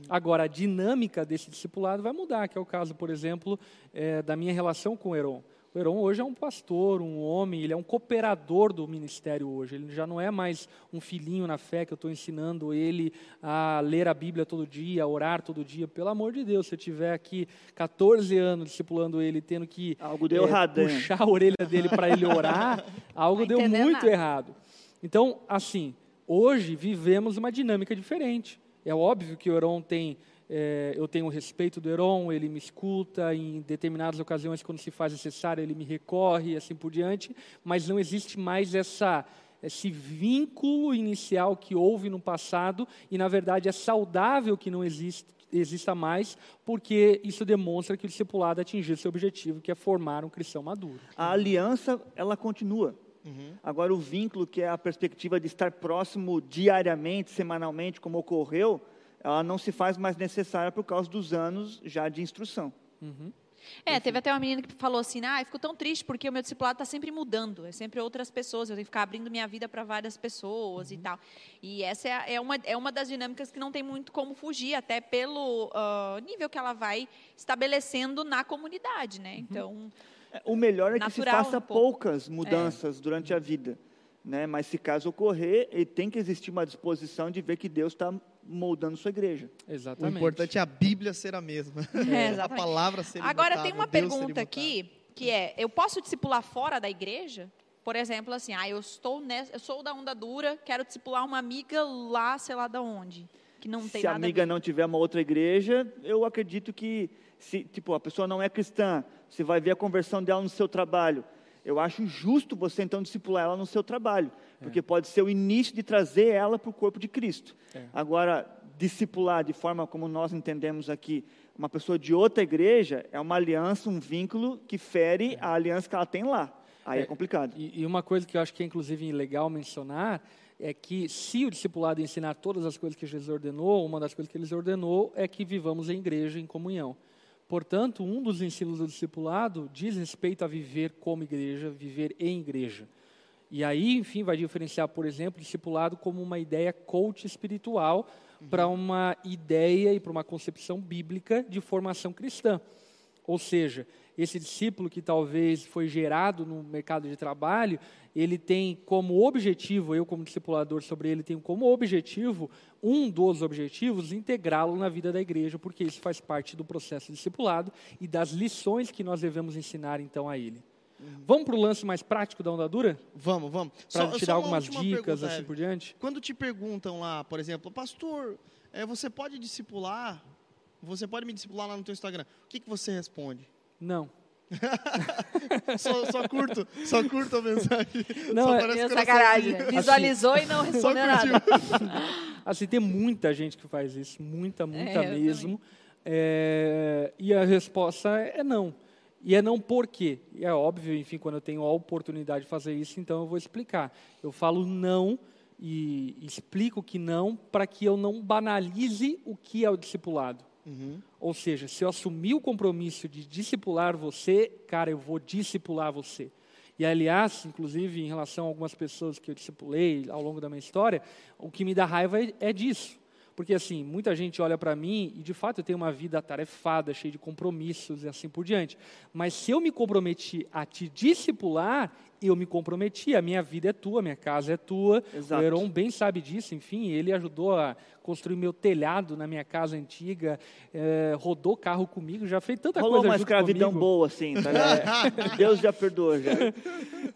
Speaker 3: Agora, a dinâmica desse discipulado vai mudar, que é o caso, por exemplo, é, da minha relação com o Heron. O Heron hoje é um pastor, um homem, ele é um cooperador do ministério hoje. Ele já não é mais um filhinho na fé que eu estou ensinando ele a ler a Bíblia todo dia, a orar todo dia. Pelo amor de Deus, se eu tiver aqui 14 anos discipulando ele, tendo que
Speaker 4: algo deu é, errado,
Speaker 3: puxar a orelha dele para ele orar, algo deu muito nada. errado. Então, assim, hoje vivemos uma dinâmica diferente. É óbvio que o Heron tem é, eu tenho respeito do Heron, ele me escuta, em determinadas ocasiões, quando se faz necessário, ele me recorre e assim por diante, mas não existe mais essa, esse vínculo inicial que houve no passado, e na verdade é saudável que não exista, exista mais, porque isso demonstra que o discipulado atingiu seu objetivo, que é formar um cristão maduro.
Speaker 4: A aliança, ela continua. Uhum. Agora, o vínculo, que é a perspectiva de estar próximo diariamente, semanalmente, como ocorreu, ela não se faz mais necessária por causa dos anos já de instrução.
Speaker 2: Uhum. É, teve até uma menina que falou assim, ah, eu fico tão triste porque o meu discipulado está sempre mudando, é sempre outras pessoas, eu tenho que ficar abrindo minha vida para várias pessoas uhum. e tal. E essa é, é, uma, é uma das dinâmicas que não tem muito como fugir, até pelo uh, nível que ela vai estabelecendo na comunidade, né? Uhum. Então...
Speaker 4: É, o melhor é que se faça um poucas mudanças é. durante a vida. Né? Mas se caso ocorrer, tem que existir uma disposição de ver que Deus está moldando sua igreja.
Speaker 1: Exatamente. O importante é a Bíblia ser a mesma. É, a palavra ser
Speaker 2: Agora tem uma Deus pergunta aqui que é: eu posso discipular fora da igreja? Por exemplo, assim, ah, eu estou nessa, eu sou da onda dura, quero discipular uma amiga lá, sei lá da onde, que não tem
Speaker 4: se
Speaker 2: nada.
Speaker 4: Se a amiga a não tiver uma outra igreja, eu acredito que se, tipo, a pessoa não é cristã, você vai ver a conversão dela no seu trabalho. Eu acho justo você então discipular ela no seu trabalho. Porque é. pode ser o início de trazer ela para o corpo de Cristo. É. Agora, discipular de forma como nós entendemos aqui, uma pessoa de outra igreja, é uma aliança, um vínculo que fere é. a aliança que ela tem lá. Aí é, é complicado.
Speaker 3: E, e, uma coisa que eu acho que é inclusive legal mencionar é que se o discipulado ensinar todas as coisas que Jesus ordenou, uma das coisas que ele ordenou é que vivamos em igreja, em comunhão. Portanto, um dos ensinos do discipulado diz respeito a viver como igreja, viver em igreja. E aí, enfim, vai diferenciar, por exemplo, discipulado como uma ideia coach espiritual uhum. para uma ideia e para uma concepção bíblica de formação cristã. Ou seja, esse discípulo que talvez foi gerado no mercado de trabalho, ele tem como objetivo, eu como discipulador sobre ele tenho como objetivo, um dos objetivos, integrá-lo na vida da igreja, porque isso faz parte do processo discipulado e das lições que nós devemos ensinar então a ele. Uhum. Vamos para o lance mais prático da ondadura?
Speaker 1: Vamos, vamos.
Speaker 3: Para te dar algumas dicas assim por diante.
Speaker 1: Quando te perguntam lá, por exemplo, pastor, é, você pode discipular? Você pode me discipular lá no teu Instagram? O que, que você responde?
Speaker 3: Não.
Speaker 1: só, só, curto, só curto a mensagem.
Speaker 2: Não, só é sacanagem. Visualizou assim, e não respondeu nada.
Speaker 3: assim, tem muita gente que faz isso, muita, muita é, mesmo. É, e a resposta é não. E é não por quê. E é óbvio, enfim, quando eu tenho a oportunidade de fazer isso, então eu vou explicar. Eu falo não e explico que não para que eu não banalize o que é o discipulado.
Speaker 1: Uhum.
Speaker 3: Ou seja, se eu assumir o compromisso de discipular você, cara, eu vou discipular você. E aliás, inclusive em relação a algumas pessoas que eu discipulei ao longo da minha história, o que me dá raiva é, é disso. Porque assim, muita gente olha para mim e de fato eu tenho uma vida atarefada, cheia de compromissos e assim por diante. Mas se eu me comprometi a te discipular, eu me comprometi, a minha vida é tua, a minha casa é tua.
Speaker 4: Exato.
Speaker 3: O Heron bem sabe disso, enfim, ele ajudou a construir meu telhado na minha casa antiga, eh, rodou carro comigo, já fez tanta
Speaker 4: Rolou
Speaker 3: coisa
Speaker 4: uma
Speaker 3: junto
Speaker 4: escravidão
Speaker 3: comigo.
Speaker 4: boa, assim, tá ligado? Deus já perdoa, já.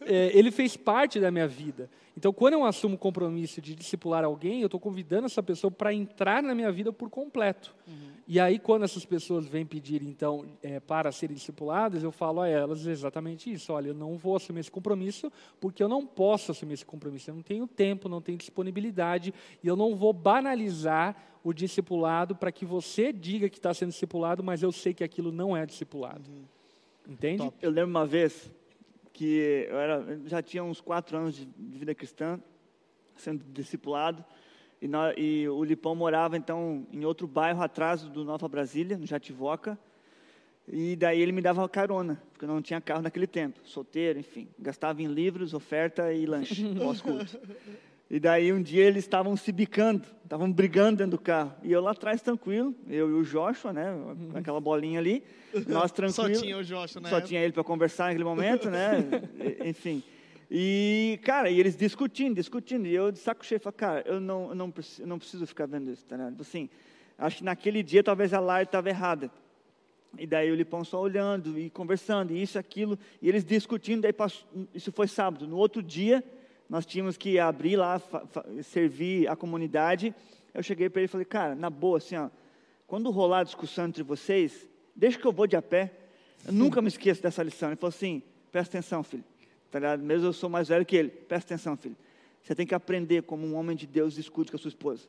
Speaker 3: É, ele fez parte da minha vida. Então, quando eu assumo o compromisso de discipular alguém, eu estou convidando essa pessoa para entrar na minha vida por completo. E aí, quando essas pessoas vêm pedir, então, é, para serem discipuladas, eu falo a elas exatamente isso. Olha, eu não vou assumir esse compromisso, porque eu não posso assumir esse compromisso. Eu não tenho tempo, não tenho disponibilidade, e eu não vou banalizar o discipulado para que você diga que está sendo discipulado, mas eu sei que aquilo não é discipulado. Entende?
Speaker 1: Top.
Speaker 4: Eu lembro uma vez que eu era, já tinha uns quatro anos de, de vida cristã, sendo discipulado, e, nó- e o Lipão morava então em outro bairro atrás do Nova Brasília, no Jativoca, e daí ele me dava carona, porque eu não tinha carro naquele tempo, solteiro, enfim, gastava em livros, oferta e lanche pós-culto. E daí um dia eles estavam se bicando, estavam brigando dentro do carro. E eu lá atrás tranquilo, eu e o Joshua, né, com aquela bolinha ali, nós
Speaker 1: Só
Speaker 4: tranquilos.
Speaker 1: tinha o Joshua na
Speaker 4: Só
Speaker 1: época.
Speaker 4: tinha ele para conversar naquele momento, né? Enfim. E, cara, e eles discutindo, discutindo. E eu de saco cheio, falei, cara, eu não, eu não, preciso, eu não preciso ficar vendo isso, tá ligado? Assim, acho que naquele dia talvez a Lara estava errada. E daí o Lipão só olhando e conversando, e isso, aquilo, e eles discutindo, daí passou, isso foi sábado. No outro dia, nós tínhamos que abrir lá, servir a comunidade. Eu cheguei para ele e falei, cara, na boa, assim, ó, quando rolar a discussão entre vocês, deixa que eu vou de a pé. Eu nunca me esqueço dessa lição. Ele falou assim, presta atenção, filho. Tá ligado? Mesmo eu sou mais velho que ele. Presta atenção, filho. Você tem que aprender como um homem de Deus discute com a sua esposa.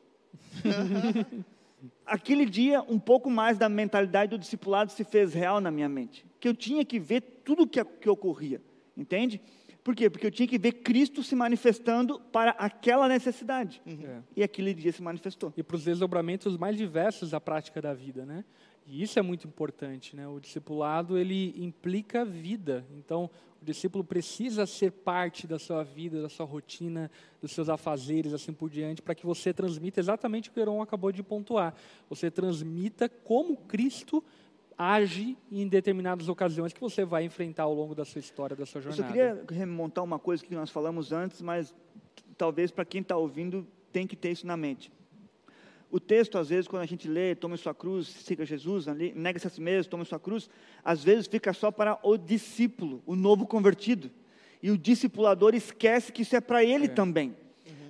Speaker 4: Aquele dia, um pouco mais da mentalidade do discipulado se fez real na minha mente. Que eu tinha que ver tudo o que, que ocorria. Entende? Por quê? Porque eu tinha que ver Cristo se manifestando para aquela necessidade.
Speaker 3: É.
Speaker 4: E aquele dia se manifestou.
Speaker 3: e para os desdobramentos mais diversos da prática da vida, né? E isso é muito importante, né? O discipulado ele implica vida. Então, o discípulo precisa ser parte da sua vida, da sua rotina, dos seus afazeres, assim por diante, para que você transmita exatamente o que o Heron acabou de pontuar. Você transmita como Cristo age em determinadas ocasiões que você vai enfrentar ao longo da sua história, da sua
Speaker 4: Eu
Speaker 3: jornada.
Speaker 4: só queria remontar uma coisa que nós falamos antes, mas talvez para quem está ouvindo tem que ter isso na mente. O texto, às vezes, quando a gente lê, tome sua cruz, siga Jesus, nega-se a si mesmo, tome sua cruz, às vezes fica só para o discípulo, o novo convertido. E o discipulador esquece que isso é para ele também.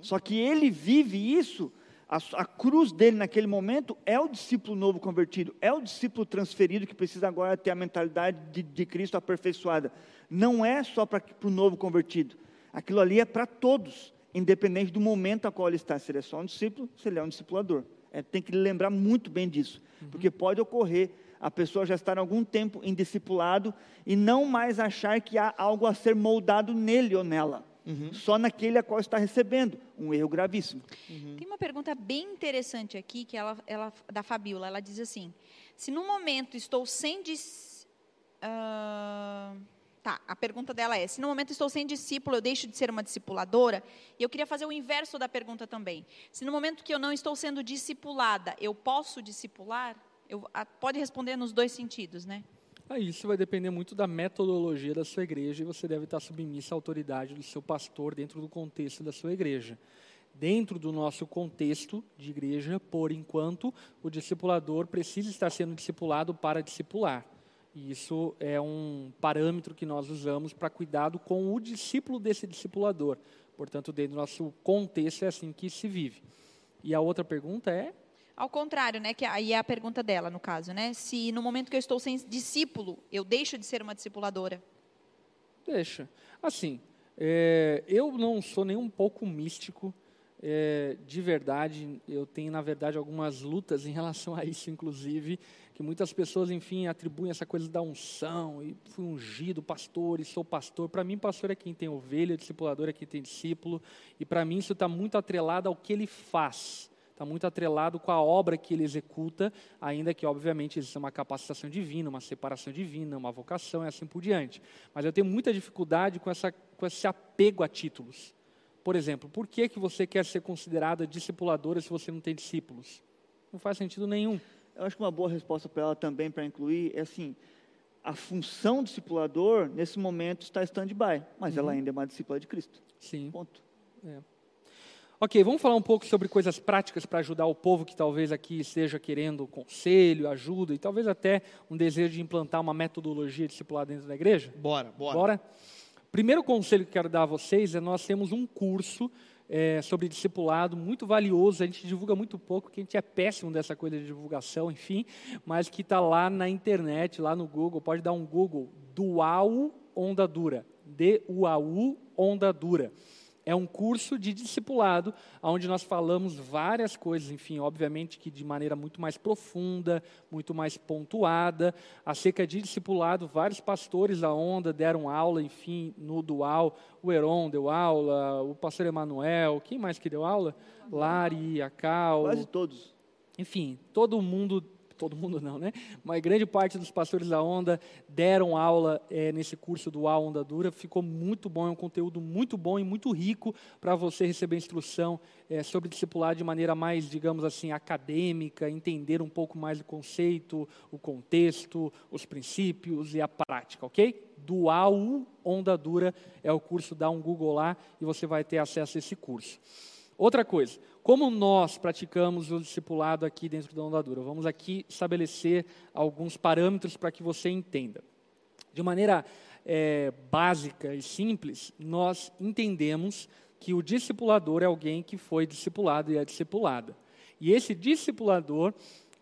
Speaker 4: Só que ele vive isso, a, a cruz dele naquele momento é o discípulo novo convertido, é o discípulo transferido que precisa agora ter a mentalidade de, de Cristo aperfeiçoada. Não é só para o novo convertido, aquilo ali é para todos, independente do momento a qual ele está, se ele é só um discípulo, se ele é um discipulador. É, tem que lembrar muito bem disso, porque pode ocorrer a pessoa já estar algum tempo em discipulado e não mais achar que há algo a ser moldado nele ou nela, só naquele a qual está recebendo, um erro gravíssimo.
Speaker 2: Tem uma pergunta bem interessante aqui, que ela, ela da Fabiola. Ela diz assim: se no momento estou sem dis... ah, tá, a pergunta dela é: se no momento estou sem discípulo, eu deixo de ser uma discipuladora? E eu queria fazer o inverso da pergunta também. Se no momento que eu não estou sendo discipulada, eu posso discipular? Eu, a- pode responder nos dois sentidos, né?
Speaker 3: Ah, isso vai depender muito da metodologia da sua igreja e você deve estar submissa à autoridade do seu pastor dentro do contexto da sua igreja. Dentro do nosso contexto de igreja, por enquanto, o discipulador precisa estar sendo discipulado para discipular. E isso é um parâmetro que nós usamos para cuidado com o discípulo desse discipulador. Portanto, dentro do nosso contexto é assim que se vive. E a outra pergunta é?
Speaker 2: Ao contrário, né? Que aí é a pergunta dela, no caso, né? Se no momento que eu estou sem discípulo, eu deixo de ser uma discipuladora.
Speaker 3: Deixa. Assim, é, eu não sou nem um pouco místico. é, de verdade, eu tenho, na verdade, algumas lutas em relação a isso, inclusive, que muitas pessoas, enfim, atribuem essa coisa da unção, e fui ungido pastor, e sou pastor. Para mim, pastor é quem tem ovelha, discipulador é quem tem discípulo, e para mim isso está muito atrelado ao que ele faz está muito atrelado com a obra que ele executa, ainda que, obviamente, exista uma capacitação divina, uma separação divina, uma vocação e assim por diante. Mas eu tenho muita dificuldade com, essa, com esse apego a títulos. Por exemplo, por que, que você quer ser considerada discipuladora se você não tem discípulos? Não faz sentido nenhum.
Speaker 4: Eu acho que uma boa resposta para ela também, para incluir, é assim: a função discipulador, nesse momento, está stand-by, mas uhum. ela ainda é uma discípula de Cristo.
Speaker 3: Sim.
Speaker 4: Ponto.
Speaker 3: É. Ok, vamos falar um pouco sobre coisas práticas para ajudar o povo que talvez aqui esteja querendo conselho, ajuda e talvez até um desejo de implantar uma metodologia discipular dentro da igreja?
Speaker 1: Bora, bora.
Speaker 3: Bora? Primeiro conselho que quero dar a vocês é nós temos um curso é, sobre discipulado muito valioso. A gente divulga muito pouco, porque a gente é péssimo dessa coisa de divulgação, enfim, mas que está lá na internet, lá no Google. Pode dar um Google, Dual Onda Dura. D-U-A-U Onda Dura é um curso de discipulado, onde nós falamos várias coisas, enfim, obviamente que de maneira muito mais profunda, muito mais pontuada, acerca de discipulado. Vários pastores da Onda deram aula, enfim, no Dual. O Heron deu aula, o pastor Emanuel, quem mais que deu aula? Lari, a Cal.
Speaker 4: Quase todos.
Speaker 3: Enfim, todo mundo todo mundo não, né? Mas grande parte dos pastores da Onda deram aula é, nesse curso do A Onda Dura. Ficou muito bom, é um conteúdo muito bom e muito rico para você receber instrução é, sobre discipular de maneira mais, digamos assim, acadêmica, entender um pouco mais o conceito, o contexto, os princípios e a prática, ok? Dual Onda Dura é o curso, dá um Google lá e você vai ter acesso a esse curso. Outra coisa, como nós praticamos o discipulado aqui dentro da ondadura? Vamos aqui estabelecer alguns parâmetros para que você entenda. De maneira é, básica e simples, nós entendemos que o discipulador é alguém que foi discipulado e é discipulada. E esse discipulador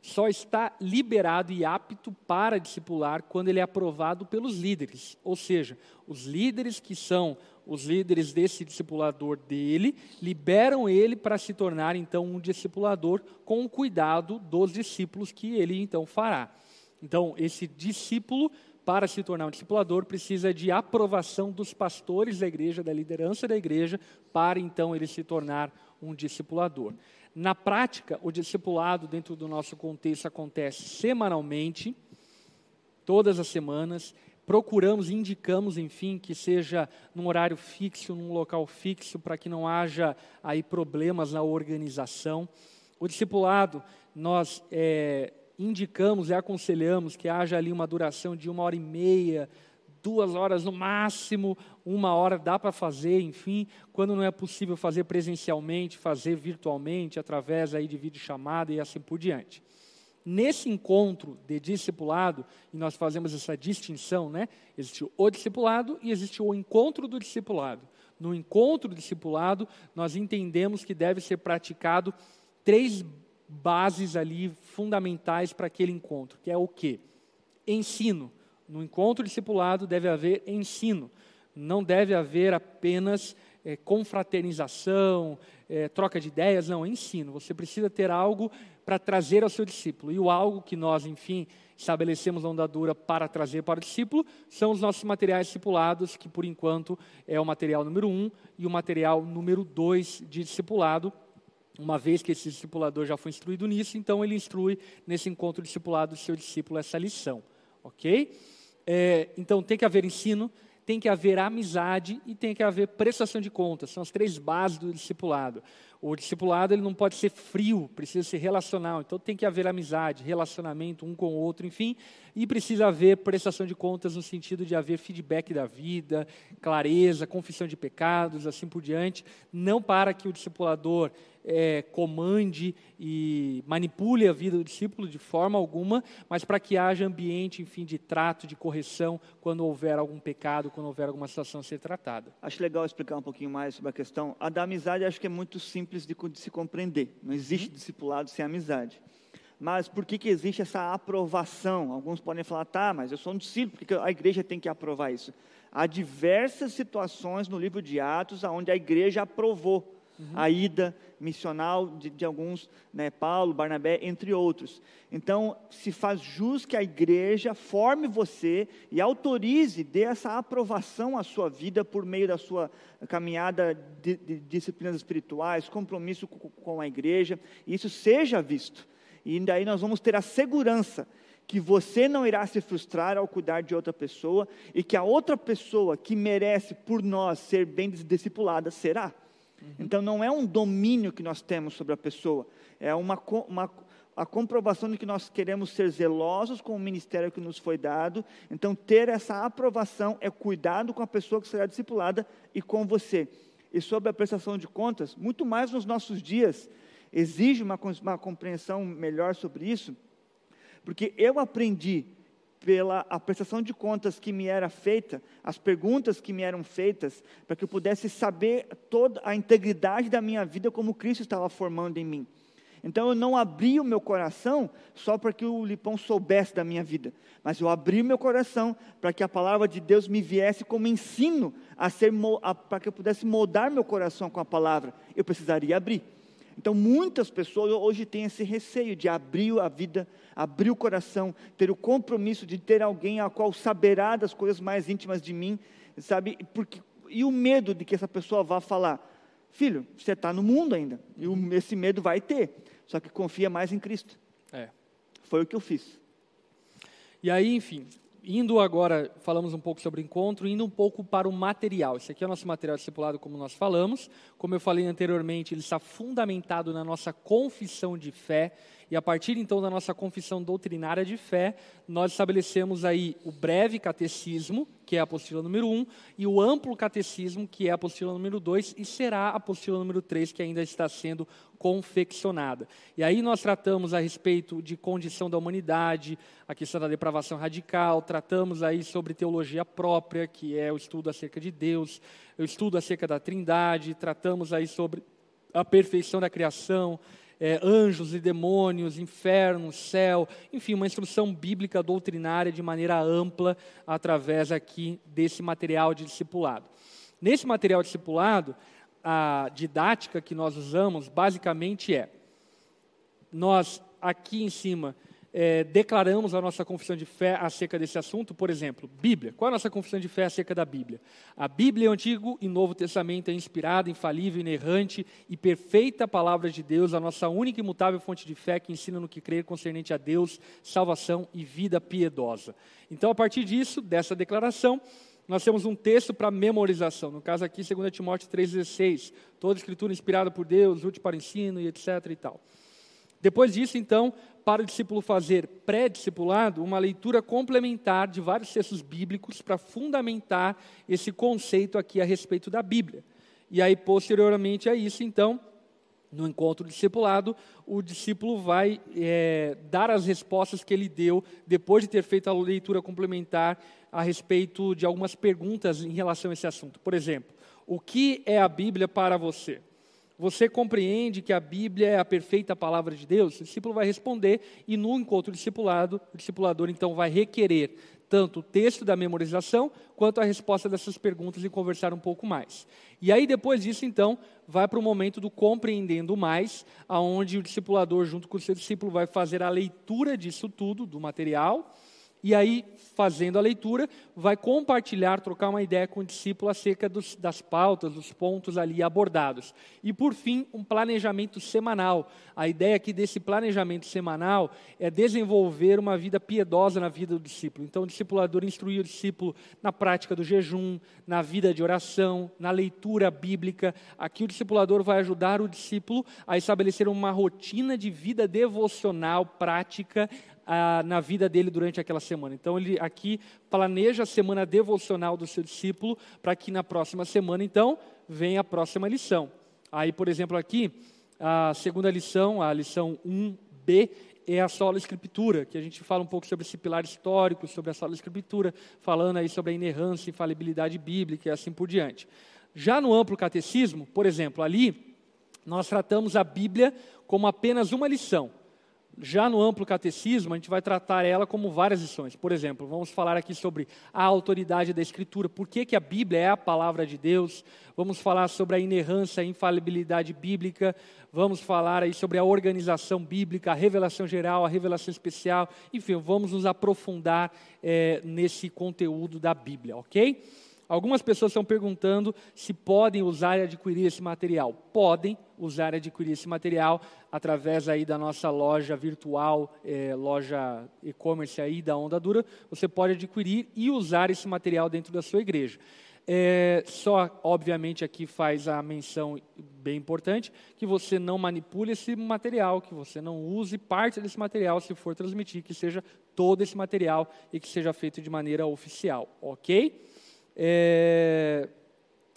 Speaker 3: só está liberado e apto para discipular quando ele é aprovado pelos líderes. Ou seja, os líderes que são os líderes desse discipulador dele liberam ele para se tornar então um discipulador com o cuidado dos discípulos que ele então fará. Então, esse discípulo, para se tornar um discipulador, precisa de aprovação dos pastores da igreja, da liderança da igreja, para então ele se tornar um discipulador. Na prática, o discipulado, dentro do nosso contexto, acontece semanalmente, todas as semanas procuramos, indicamos, enfim, que seja num horário fixo, num local fixo, para que não haja aí problemas na organização. O discipulado, nós é, indicamos e aconselhamos que haja ali uma duração de uma hora e meia, duas horas no máximo, uma hora dá para fazer, enfim, quando não é possível fazer presencialmente, fazer virtualmente, através aí de videochamada e assim por diante. Nesse encontro de discipulado, e nós fazemos essa distinção, né? Existe o discipulado e existe o encontro do discipulado. No encontro do discipulado, nós entendemos que deve ser praticado três bases ali fundamentais para aquele encontro, que é o quê? Ensino. No encontro discipulado deve haver ensino. Não deve haver apenas é, confraternização, é, troca de ideias, não, é ensino. Você precisa ter algo para trazer ao seu discípulo. E o algo que nós, enfim, estabelecemos na ondadura para trazer para o discípulo são os nossos materiais discipulados, que por enquanto é o material número um e o material número dois de discipulado. Uma vez que esse discipulador já foi instruído nisso, então ele instrui nesse encontro discipulado o seu discípulo essa lição. Ok? É, então tem que haver ensino, tem que haver amizade e tem que haver prestação de contas. São as três bases do discipulado. O discipulado ele não pode ser frio, precisa ser relacional. Então tem que haver amizade, relacionamento um com o outro, enfim, e precisa haver prestação de contas no sentido de haver feedback da vida, clareza, confissão de pecados, assim por diante, não para que o discipulador é, comande e manipule a vida do discípulo de forma alguma, mas para que haja ambiente, enfim, de trato, de correção, quando houver algum pecado, quando houver alguma situação a ser tratada.
Speaker 4: Acho legal explicar um pouquinho mais sobre a questão. A da amizade acho que é muito simples de, de se compreender. Não existe uhum. discipulado sem amizade. Mas por que, que existe essa aprovação? Alguns podem falar, tá, mas eu sou um discípulo, porque a igreja tem que aprovar isso. Há diversas situações no livro de Atos onde a igreja aprovou a ida missional de, de alguns, né, Paulo, Barnabé, entre outros. Então, se faz jus que a igreja forme você e autorize, dê essa aprovação à sua vida por meio da sua caminhada de, de disciplinas espirituais, compromisso com, com a igreja, e isso seja visto. E daí nós vamos ter a segurança que você não irá se frustrar ao cuidar de outra pessoa e que a outra pessoa que merece por nós ser bem discipulada será. Então não é um domínio que nós temos sobre a pessoa, é uma, uma a comprovação de que nós queremos ser zelosos com o ministério que nos foi dado. Então ter essa aprovação é cuidado com a pessoa que será discipulada e com você. E sobre a prestação de contas, muito mais nos nossos dias, exige uma, uma compreensão melhor sobre isso porque eu aprendi pela a prestação de contas que me era feita, as perguntas que me eram feitas, para que eu pudesse saber toda a integridade da minha vida como Cristo estava formando em mim. Então eu não abri o meu coração só para que o Lipão soubesse da minha vida, mas eu abri o meu coração para que a palavra de Deus me viesse como ensino a ser para que eu pudesse moldar meu coração com a palavra. Eu precisaria abrir. Então muitas pessoas hoje têm esse receio de abrir a vida abrir o coração, ter o compromisso de ter alguém a qual saberá das coisas mais íntimas de mim, sabe? Porque, e o medo de que essa pessoa vá falar, filho, você está no mundo ainda, e o, esse medo vai ter, só que confia mais em Cristo.
Speaker 3: É.
Speaker 4: Foi o que eu fiz.
Speaker 3: E aí, enfim, indo agora, falamos um pouco sobre encontro, indo um pouco para o material. Esse aqui é o nosso material discipulado, como nós falamos. Como eu falei anteriormente, ele está fundamentado na nossa confissão de fé. E a partir então da nossa confissão doutrinária de fé, nós estabelecemos aí o breve catecismo, que é a apostila número 1, um, e o amplo catecismo, que é a apostila número 2, e será a apostila número 3, que ainda está sendo confeccionada. E aí nós tratamos a respeito de condição da humanidade, a questão da depravação radical, tratamos aí sobre teologia própria, que é o estudo acerca de Deus, o estudo acerca da Trindade, tratamos aí sobre a perfeição da criação, é, anjos e demônios, inferno, céu, enfim, uma instrução bíblica doutrinária de maneira ampla através aqui desse material de discipulado. Nesse material discipulado, a didática que nós usamos basicamente é: nós aqui em cima é, declaramos a nossa confissão de fé acerca desse assunto, por exemplo, Bíblia. Qual é a nossa confissão de fé acerca da Bíblia? A Bíblia, o Antigo e Novo Testamento, é inspirada, infalível, inerrante e perfeita palavra de Deus, a nossa única e imutável fonte de fé que ensina no que crer concernente a Deus, salvação e vida piedosa. Então, a partir disso, dessa declaração, nós temos um texto para memorização. No caso aqui, 2 Timóteo 3,16. Toda escritura inspirada por Deus, útil para ensino e etc. e tal. Depois disso, então, para o discípulo fazer pré-discipulado, uma leitura complementar de vários textos bíblicos para fundamentar esse conceito aqui a respeito da Bíblia. E aí, posteriormente a isso, então, no encontro discipulado, o discípulo vai é, dar as respostas que ele deu depois de ter feito a leitura complementar a respeito de algumas perguntas em relação a esse assunto. Por exemplo, o que é a Bíblia para você? Você compreende que a Bíblia é a perfeita palavra de Deus? O discípulo vai responder e no encontro discipulado, o discipulador então vai requerer tanto o texto da memorização quanto a resposta dessas perguntas e conversar um pouco mais. E aí depois disso então vai para o momento do compreendendo mais, aonde o discipulador junto com o seu discípulo vai fazer a leitura disso tudo, do material, e aí, fazendo a leitura, vai compartilhar, trocar uma ideia com o discípulo acerca dos, das pautas, dos pontos ali abordados. E, por fim, um planejamento semanal. A ideia aqui desse planejamento semanal é desenvolver uma vida piedosa na vida do discípulo. Então, o discipulador instruir o discípulo na prática do jejum, na vida de oração, na leitura bíblica. Aqui, o discipulador vai ajudar o discípulo a estabelecer uma rotina de vida devocional prática ah, na vida dele durante aquela semana. Então, ele aqui planeja a semana devocional do seu discípulo para que na próxima semana, então, venha a próxima lição. Aí, por exemplo, aqui, a segunda lição, a lição 1b, é a sola escritura, que a gente fala um pouco sobre esse pilar histórico, sobre a sola escritura, falando aí sobre a inerrância infalibilidade bíblica e assim por diante. Já no amplo catecismo, por exemplo, ali nós tratamos a Bíblia como apenas uma lição Já no amplo catecismo, a gente vai tratar ela como várias lições. Por exemplo, vamos falar aqui sobre a autoridade da Escritura, por que, que a Bíblia é a palavra de Deus. Vamos falar sobre a inerrância, a infalibilidade bíblica. Vamos falar aí sobre a organização bíblica, a revelação geral, a revelação especial. Enfim, vamos nos aprofundar é, nesse conteúdo da Bíblia, ok? Algumas pessoas estão perguntando se podem usar e adquirir esse material. Podem usar e adquirir esse material através aí da nossa loja virtual, é, loja e-commerce aí da Onda Dura. Você pode adquirir e usar esse material dentro da sua igreja. É, só, obviamente, aqui faz a menção bem importante, que você não manipule esse material, que você não use parte desse material se for transmitir, que seja todo esse material e que seja feito de maneira oficial, ok? É,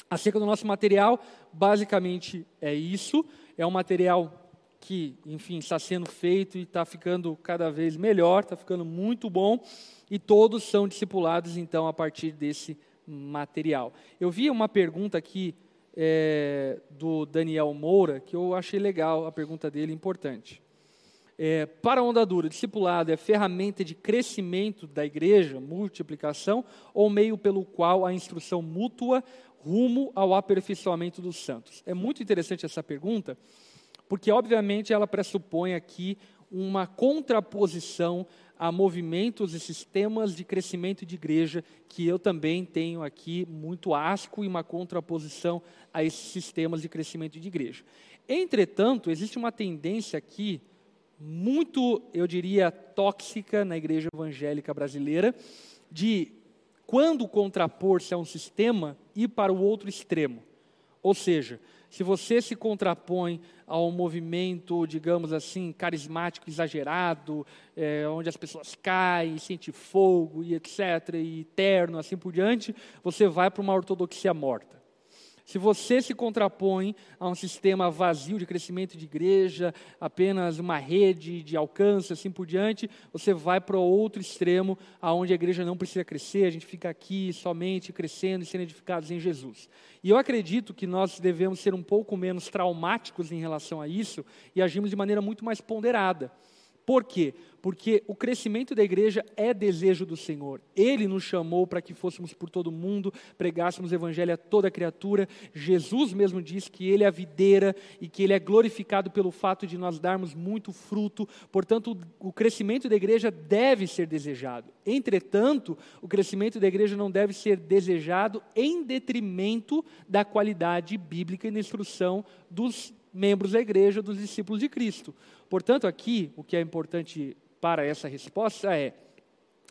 Speaker 3: acerca do nosso material, basicamente é isso. É um material que, enfim, está sendo feito e está ficando cada vez melhor, está ficando muito bom, e todos são discipulados, então, a partir desse material. Eu vi uma pergunta aqui é, do Daniel Moura, que eu achei legal, a pergunta dele, importante. É, para a onda dura, discipulado é ferramenta de crescimento da igreja, multiplicação, ou meio pelo qual a instrução mútua rumo ao aperfeiçoamento dos santos? É muito interessante essa pergunta, porque obviamente ela pressupõe aqui uma contraposição a movimentos e sistemas de crescimento de igreja que eu também tenho aqui muito asco e uma contraposição a esses sistemas de crescimento de igreja. Entretanto, existe uma tendência aqui muito, eu diria, tóxica na igreja evangélica brasileira, de quando contrapor-se a um sistema, ir para o outro extremo. Ou seja, se você se contrapõe a um movimento, digamos assim, carismático exagerado, é, onde as pessoas caem, sente fogo e etc., e terno, assim por diante, você vai para uma ortodoxia morta. Se você se contrapõe a um sistema vazio de crescimento de igreja, apenas uma rede de alcance, assim por diante, você vai para outro extremo, aonde a igreja não precisa crescer, a gente fica aqui somente crescendo e sendo edificados em Jesus. E eu acredito que nós devemos ser um pouco menos traumáticos em relação a isso e agirmos de maneira muito mais ponderada. Por quê? Porque o crescimento da igreja é desejo do Senhor. Ele nos chamou para que fôssemos por todo mundo, pregássemos o evangelho a toda criatura. Jesus mesmo diz que ele é a videira e que ele é glorificado pelo fato de nós darmos muito fruto. Portanto, o crescimento da igreja deve ser desejado. Entretanto, o crescimento da igreja não deve ser desejado em detrimento da qualidade bíblica e na instrução dos membros da igreja, dos discípulos de Cristo. Portanto, aqui, o que é importante para essa resposta é,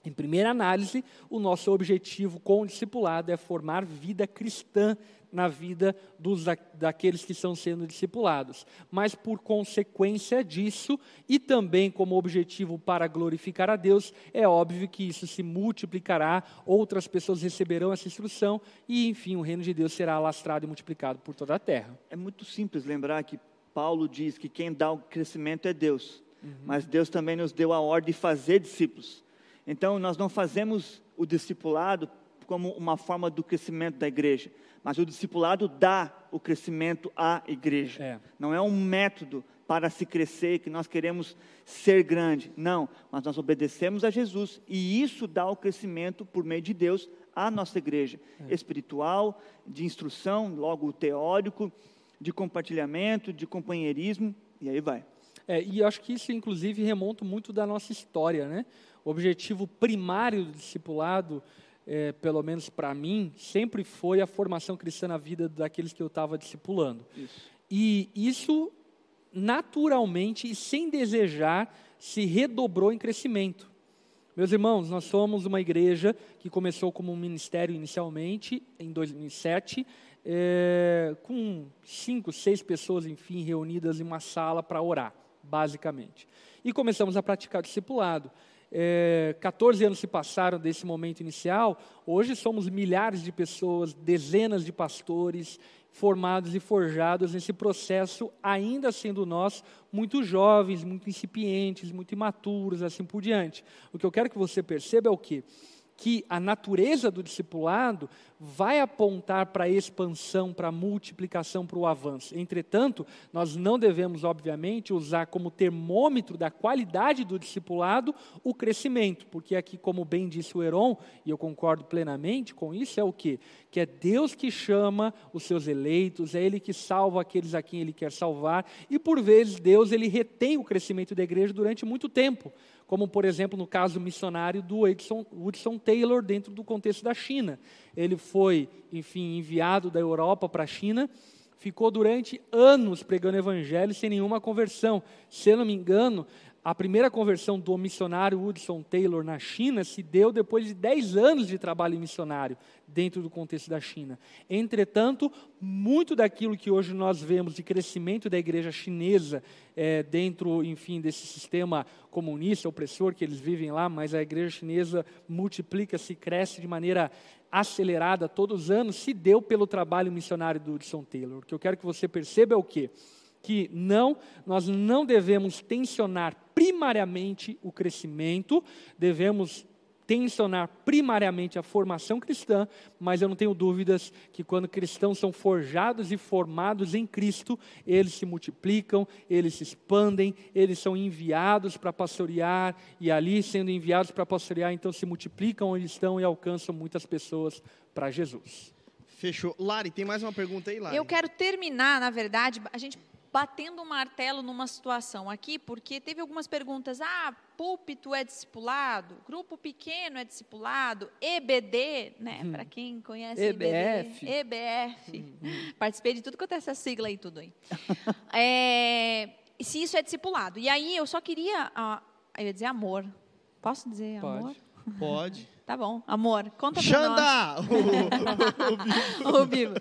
Speaker 3: em primeira análise, o nosso objetivo com o discipulado é formar vida cristã na vida dos, daqueles que estão sendo discipulados. Mas por consequência disso, e também como objetivo para glorificar a Deus, é óbvio que isso se multiplicará, outras pessoas receberão essa instrução e, enfim, o reino de Deus será alastrado e multiplicado por toda a terra.
Speaker 4: É muito simples lembrar que Paulo diz que quem dá o crescimento é Deus, uhum. mas Deus também nos deu a ordem de fazer discípulos. Então, nós não fazemos o discipulado como uma forma do crescimento da igreja, mas o discipulado dá o crescimento à igreja. É. Não é um método para se crescer, que nós queremos ser grande. Não, mas nós obedecemos a Jesus e isso dá o crescimento por meio de Deus à nossa igreja é. espiritual, de instrução, logo teórico, de compartilhamento, de companheirismo e aí vai.
Speaker 3: É, e acho que isso, inclusive, remonta muito da nossa história, né? O objetivo primário do discipulado é, pelo menos para mim, sempre foi a formação cristã na vida daqueles que eu estava discipulando. Isso. E isso, naturalmente e sem desejar, se redobrou em crescimento. Meus irmãos, nós somos uma igreja que começou como um ministério inicialmente, em 2007, é, com cinco, seis pessoas, enfim, reunidas em uma sala para orar, basicamente. E começamos a praticar discipulado é, 14 anos se passaram desse momento inicial, hoje somos milhares de pessoas, dezenas de pastores formados e forjados nesse processo, ainda sendo nós muito jovens, muito incipientes, muito imaturos, assim por diante. O que eu quero que você perceba é o que? Que a natureza do discipulado vai apontar para a expansão, para a multiplicação, para o avanço. Entretanto, nós não devemos, obviamente, usar como termômetro da qualidade do discipulado o crescimento, porque aqui, como bem disse o Heron, e eu concordo plenamente com isso, é o quê? Que é Deus que chama os seus eleitos, é Ele que salva aqueles a quem Ele quer salvar, e por vezes Deus ele retém o crescimento da igreja durante muito tempo como por exemplo no caso missionário do Edson, Woodson Taylor dentro do contexto da China. Ele foi, enfim, enviado da Europa para a China, ficou durante anos pregando evangelho sem nenhuma conversão. Se eu não me engano, a primeira conversão do missionário Woodson Taylor na China se deu depois de 10 anos de trabalho missionário dentro do contexto da China. Entretanto, muito daquilo que hoje nós vemos de crescimento da igreja chinesa é, dentro, enfim, desse sistema comunista, opressor que eles vivem lá, mas a igreja chinesa multiplica-se, cresce de maneira acelerada todos os anos, se deu pelo trabalho missionário do Woodson Taylor. O que eu quero que você perceba é o quê? Que não, nós não devemos tensionar primariamente o crescimento, devemos tensionar primariamente a formação cristã, mas eu não tenho dúvidas que quando cristãos são forjados e formados em Cristo, eles se multiplicam, eles se expandem, eles são enviados para pastorear, e ali, sendo enviados para pastorear, então se multiplicam onde estão e alcançam muitas pessoas para Jesus.
Speaker 1: Fechou. Lari, tem mais uma pergunta aí, Lari?
Speaker 2: Eu quero terminar, na verdade, a gente batendo um martelo numa situação aqui, porque teve algumas perguntas. Ah, púlpito é discipulado, grupo pequeno é discipulado, EBD, né? Hum. Para quem conhece
Speaker 3: EBF.
Speaker 2: EBD, EBF. Hum. Participei de tudo quanto é essa sigla aí, tudo aí. é, se isso é discipulado. E aí eu só queria, ah, eu ia dizer amor. Posso dizer
Speaker 3: Pode.
Speaker 2: amor?
Speaker 1: Pode.
Speaker 2: Tá bom, amor, conta pra
Speaker 1: Xanda!
Speaker 2: nós. o, o, o Bibo.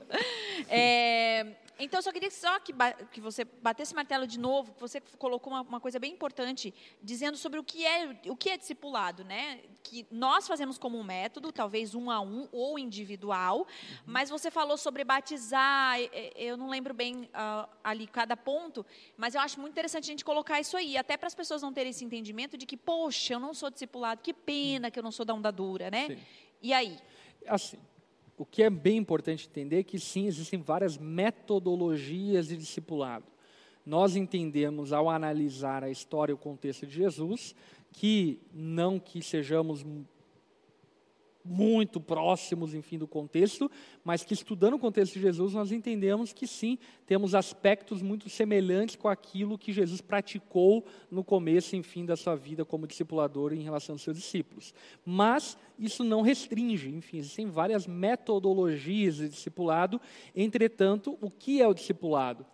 Speaker 2: É, então, eu só queria só que, que você batesse martelo de novo, que você colocou uma, uma, coisa bem importante, dizendo sobre o que é o que é discipulado, né? Que nós fazemos como um método, talvez um a um ou individual, uhum. mas você falou sobre batizar, eu não lembro bem uh, ali cada ponto, mas eu acho muito interessante a gente colocar isso aí, até para as pessoas não terem esse entendimento de que, poxa, eu não sou discipulado, que pena que eu não sou da onda dura, né?
Speaker 3: Sim.
Speaker 2: E aí?
Speaker 3: Assim, o que é bem importante entender é que sim, existem várias metodologias de discipulado. Nós entendemos, ao analisar a história e o contexto de Jesus, que não que sejamos muito próximos, enfim, do contexto, mas que estudando o contexto de Jesus, nós entendemos que sim, temos aspectos muito semelhantes com aquilo que Jesus praticou no começo, enfim, da sua vida como discipulador em relação aos seus discípulos. Mas isso não restringe, enfim, existem várias metodologias de discipulado, entretanto, o que é o discipulado?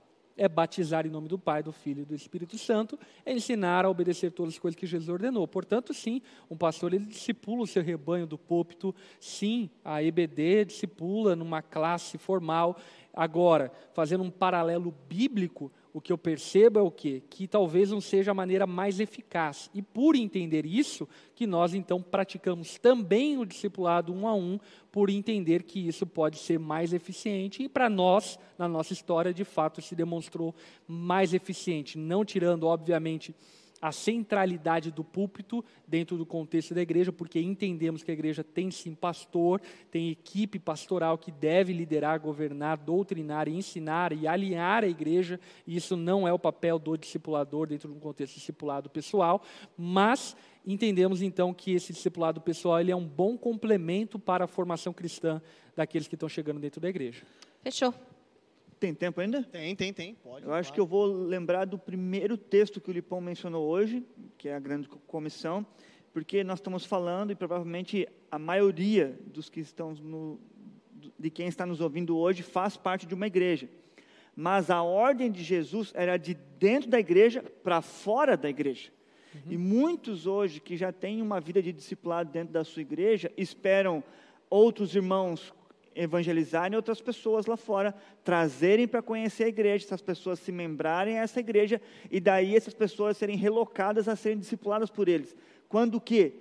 Speaker 3: É batizar em nome do Pai, do Filho e do Espírito Santo, é ensinar a obedecer todas as coisas que Jesus ordenou. Portanto, sim, um pastor ele discipula o seu rebanho do púlpito, sim, a EBD discipula numa classe formal. Agora, fazendo um paralelo bíblico, o que eu percebo é o quê? Que talvez não seja a maneira mais eficaz. E por entender isso, que nós então praticamos também o discipulado um a um, por entender que isso pode ser mais eficiente. E para nós, na nossa história, de fato se demonstrou mais eficiente. Não tirando, obviamente, a centralidade do púlpito dentro do contexto da igreja, porque entendemos que a igreja tem sim pastor, tem equipe pastoral que deve liderar, governar, doutrinar, ensinar e alinhar a igreja, e isso não é o papel do discipulador dentro de um contexto discipulado pessoal, mas entendemos então que esse discipulado pessoal ele é um bom complemento para a formação cristã daqueles que estão chegando dentro da igreja.
Speaker 2: Fechou.
Speaker 4: Tem tempo ainda?
Speaker 1: Tem, tem, tem. Pode.
Speaker 4: Eu acho que eu vou lembrar do primeiro texto que o Lipão mencionou hoje, que é a grande comissão, porque nós estamos falando e provavelmente a maioria dos que estão no, de quem está nos ouvindo hoje faz parte de uma igreja. Mas a ordem de Jesus era de dentro da igreja para fora da igreja. Uhum. E muitos hoje que já têm uma vida de discipulado dentro da sua igreja esperam outros irmãos evangelizarem outras pessoas lá fora, trazerem para conhecer a igreja, essas pessoas se membrarem a essa igreja e daí essas pessoas serem relocadas a serem discipuladas por eles. Quando que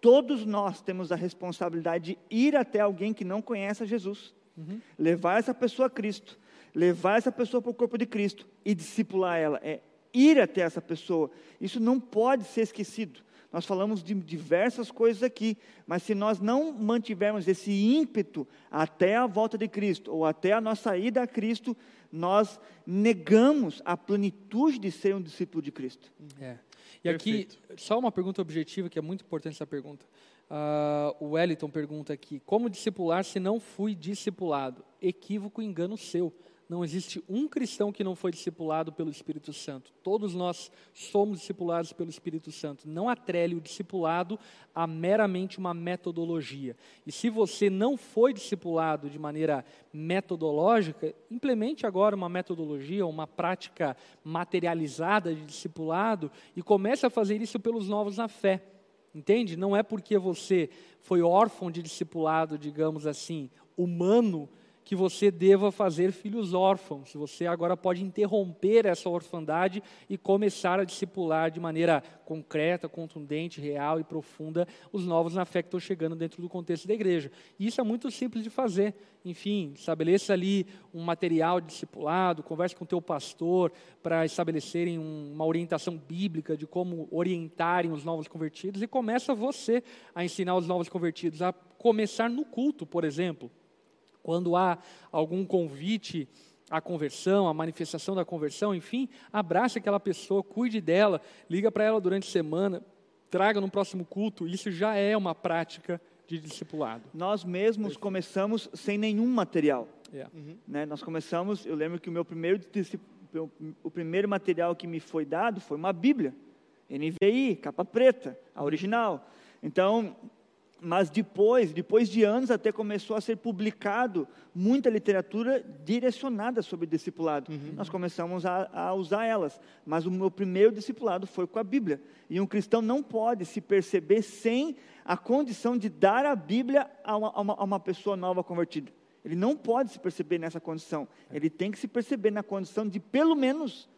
Speaker 4: todos nós temos a responsabilidade de ir até alguém que não conhece a Jesus, uhum. levar essa pessoa a Cristo, levar essa pessoa para o corpo de Cristo e discipular ela. É ir até essa pessoa. Isso não pode ser esquecido. Nós falamos de diversas coisas aqui, mas se nós não mantivermos esse ímpeto até a volta de Cristo, ou até a nossa ida a Cristo, nós negamos a plenitude de ser um discípulo de Cristo.
Speaker 3: É. E aqui, só uma pergunta objetiva, que é muito importante essa pergunta. Uh, o Wellington pergunta aqui: Como discipular se não fui discipulado? Equívoco, engano seu. Não existe um cristão que não foi discipulado pelo Espírito Santo. Todos nós somos discipulados pelo Espírito Santo. Não atrele o discipulado a meramente uma metodologia. E se você não foi discipulado de maneira metodológica, implemente agora uma metodologia, uma prática materializada de discipulado e comece a fazer isso pelos novos na fé. Entende? Não é porque você foi órfão de discipulado, digamos assim, humano, que você deva fazer filhos órfãos. Você agora pode interromper essa orfandade e começar a discipular de maneira concreta, contundente, real e profunda os novos na fé que estão chegando dentro do contexto da igreja. E isso é muito simples de fazer. Enfim, estabeleça ali um material de discipulado, converse com o teu pastor para estabelecerem uma orientação bíblica de como orientarem os novos convertidos e começa você a ensinar os novos convertidos a começar no culto, por exemplo quando há algum convite à conversão, à manifestação da conversão, enfim, abrace aquela pessoa, cuide dela, liga para ela durante a semana, traga no próximo culto, isso já é uma prática de discipulado.
Speaker 4: Nós mesmos começamos sem nenhum material.
Speaker 3: Yeah. Uhum.
Speaker 4: Né? Nós começamos, eu lembro que o meu primeiro o primeiro material que me foi dado foi uma Bíblia, NVI, capa preta, a original. Então, mas depois, depois de anos, até começou a ser publicado muita literatura direcionada sobre discipulado. Uhum. Nós começamos a, a, usar elas, mas o meu primeiro discipulado foi com a Bíblia. E um cristão não pode se perceber sem a condição de dar a Bíblia a uma, a uma, a uma pessoa nova convertida. Ele não pode se perceber nessa condição. Ele tem que se perceber na condição de, pelo menos,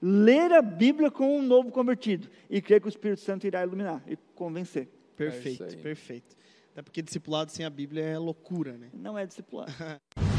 Speaker 4: ler a Bíblia com um novo convertido e crer que o Espírito Santo irá iluminar e convencer.
Speaker 1: Perfeito, é perfeito. Até porque discipulado sem a Bíblia é loucura, né?
Speaker 4: Não é discipulado.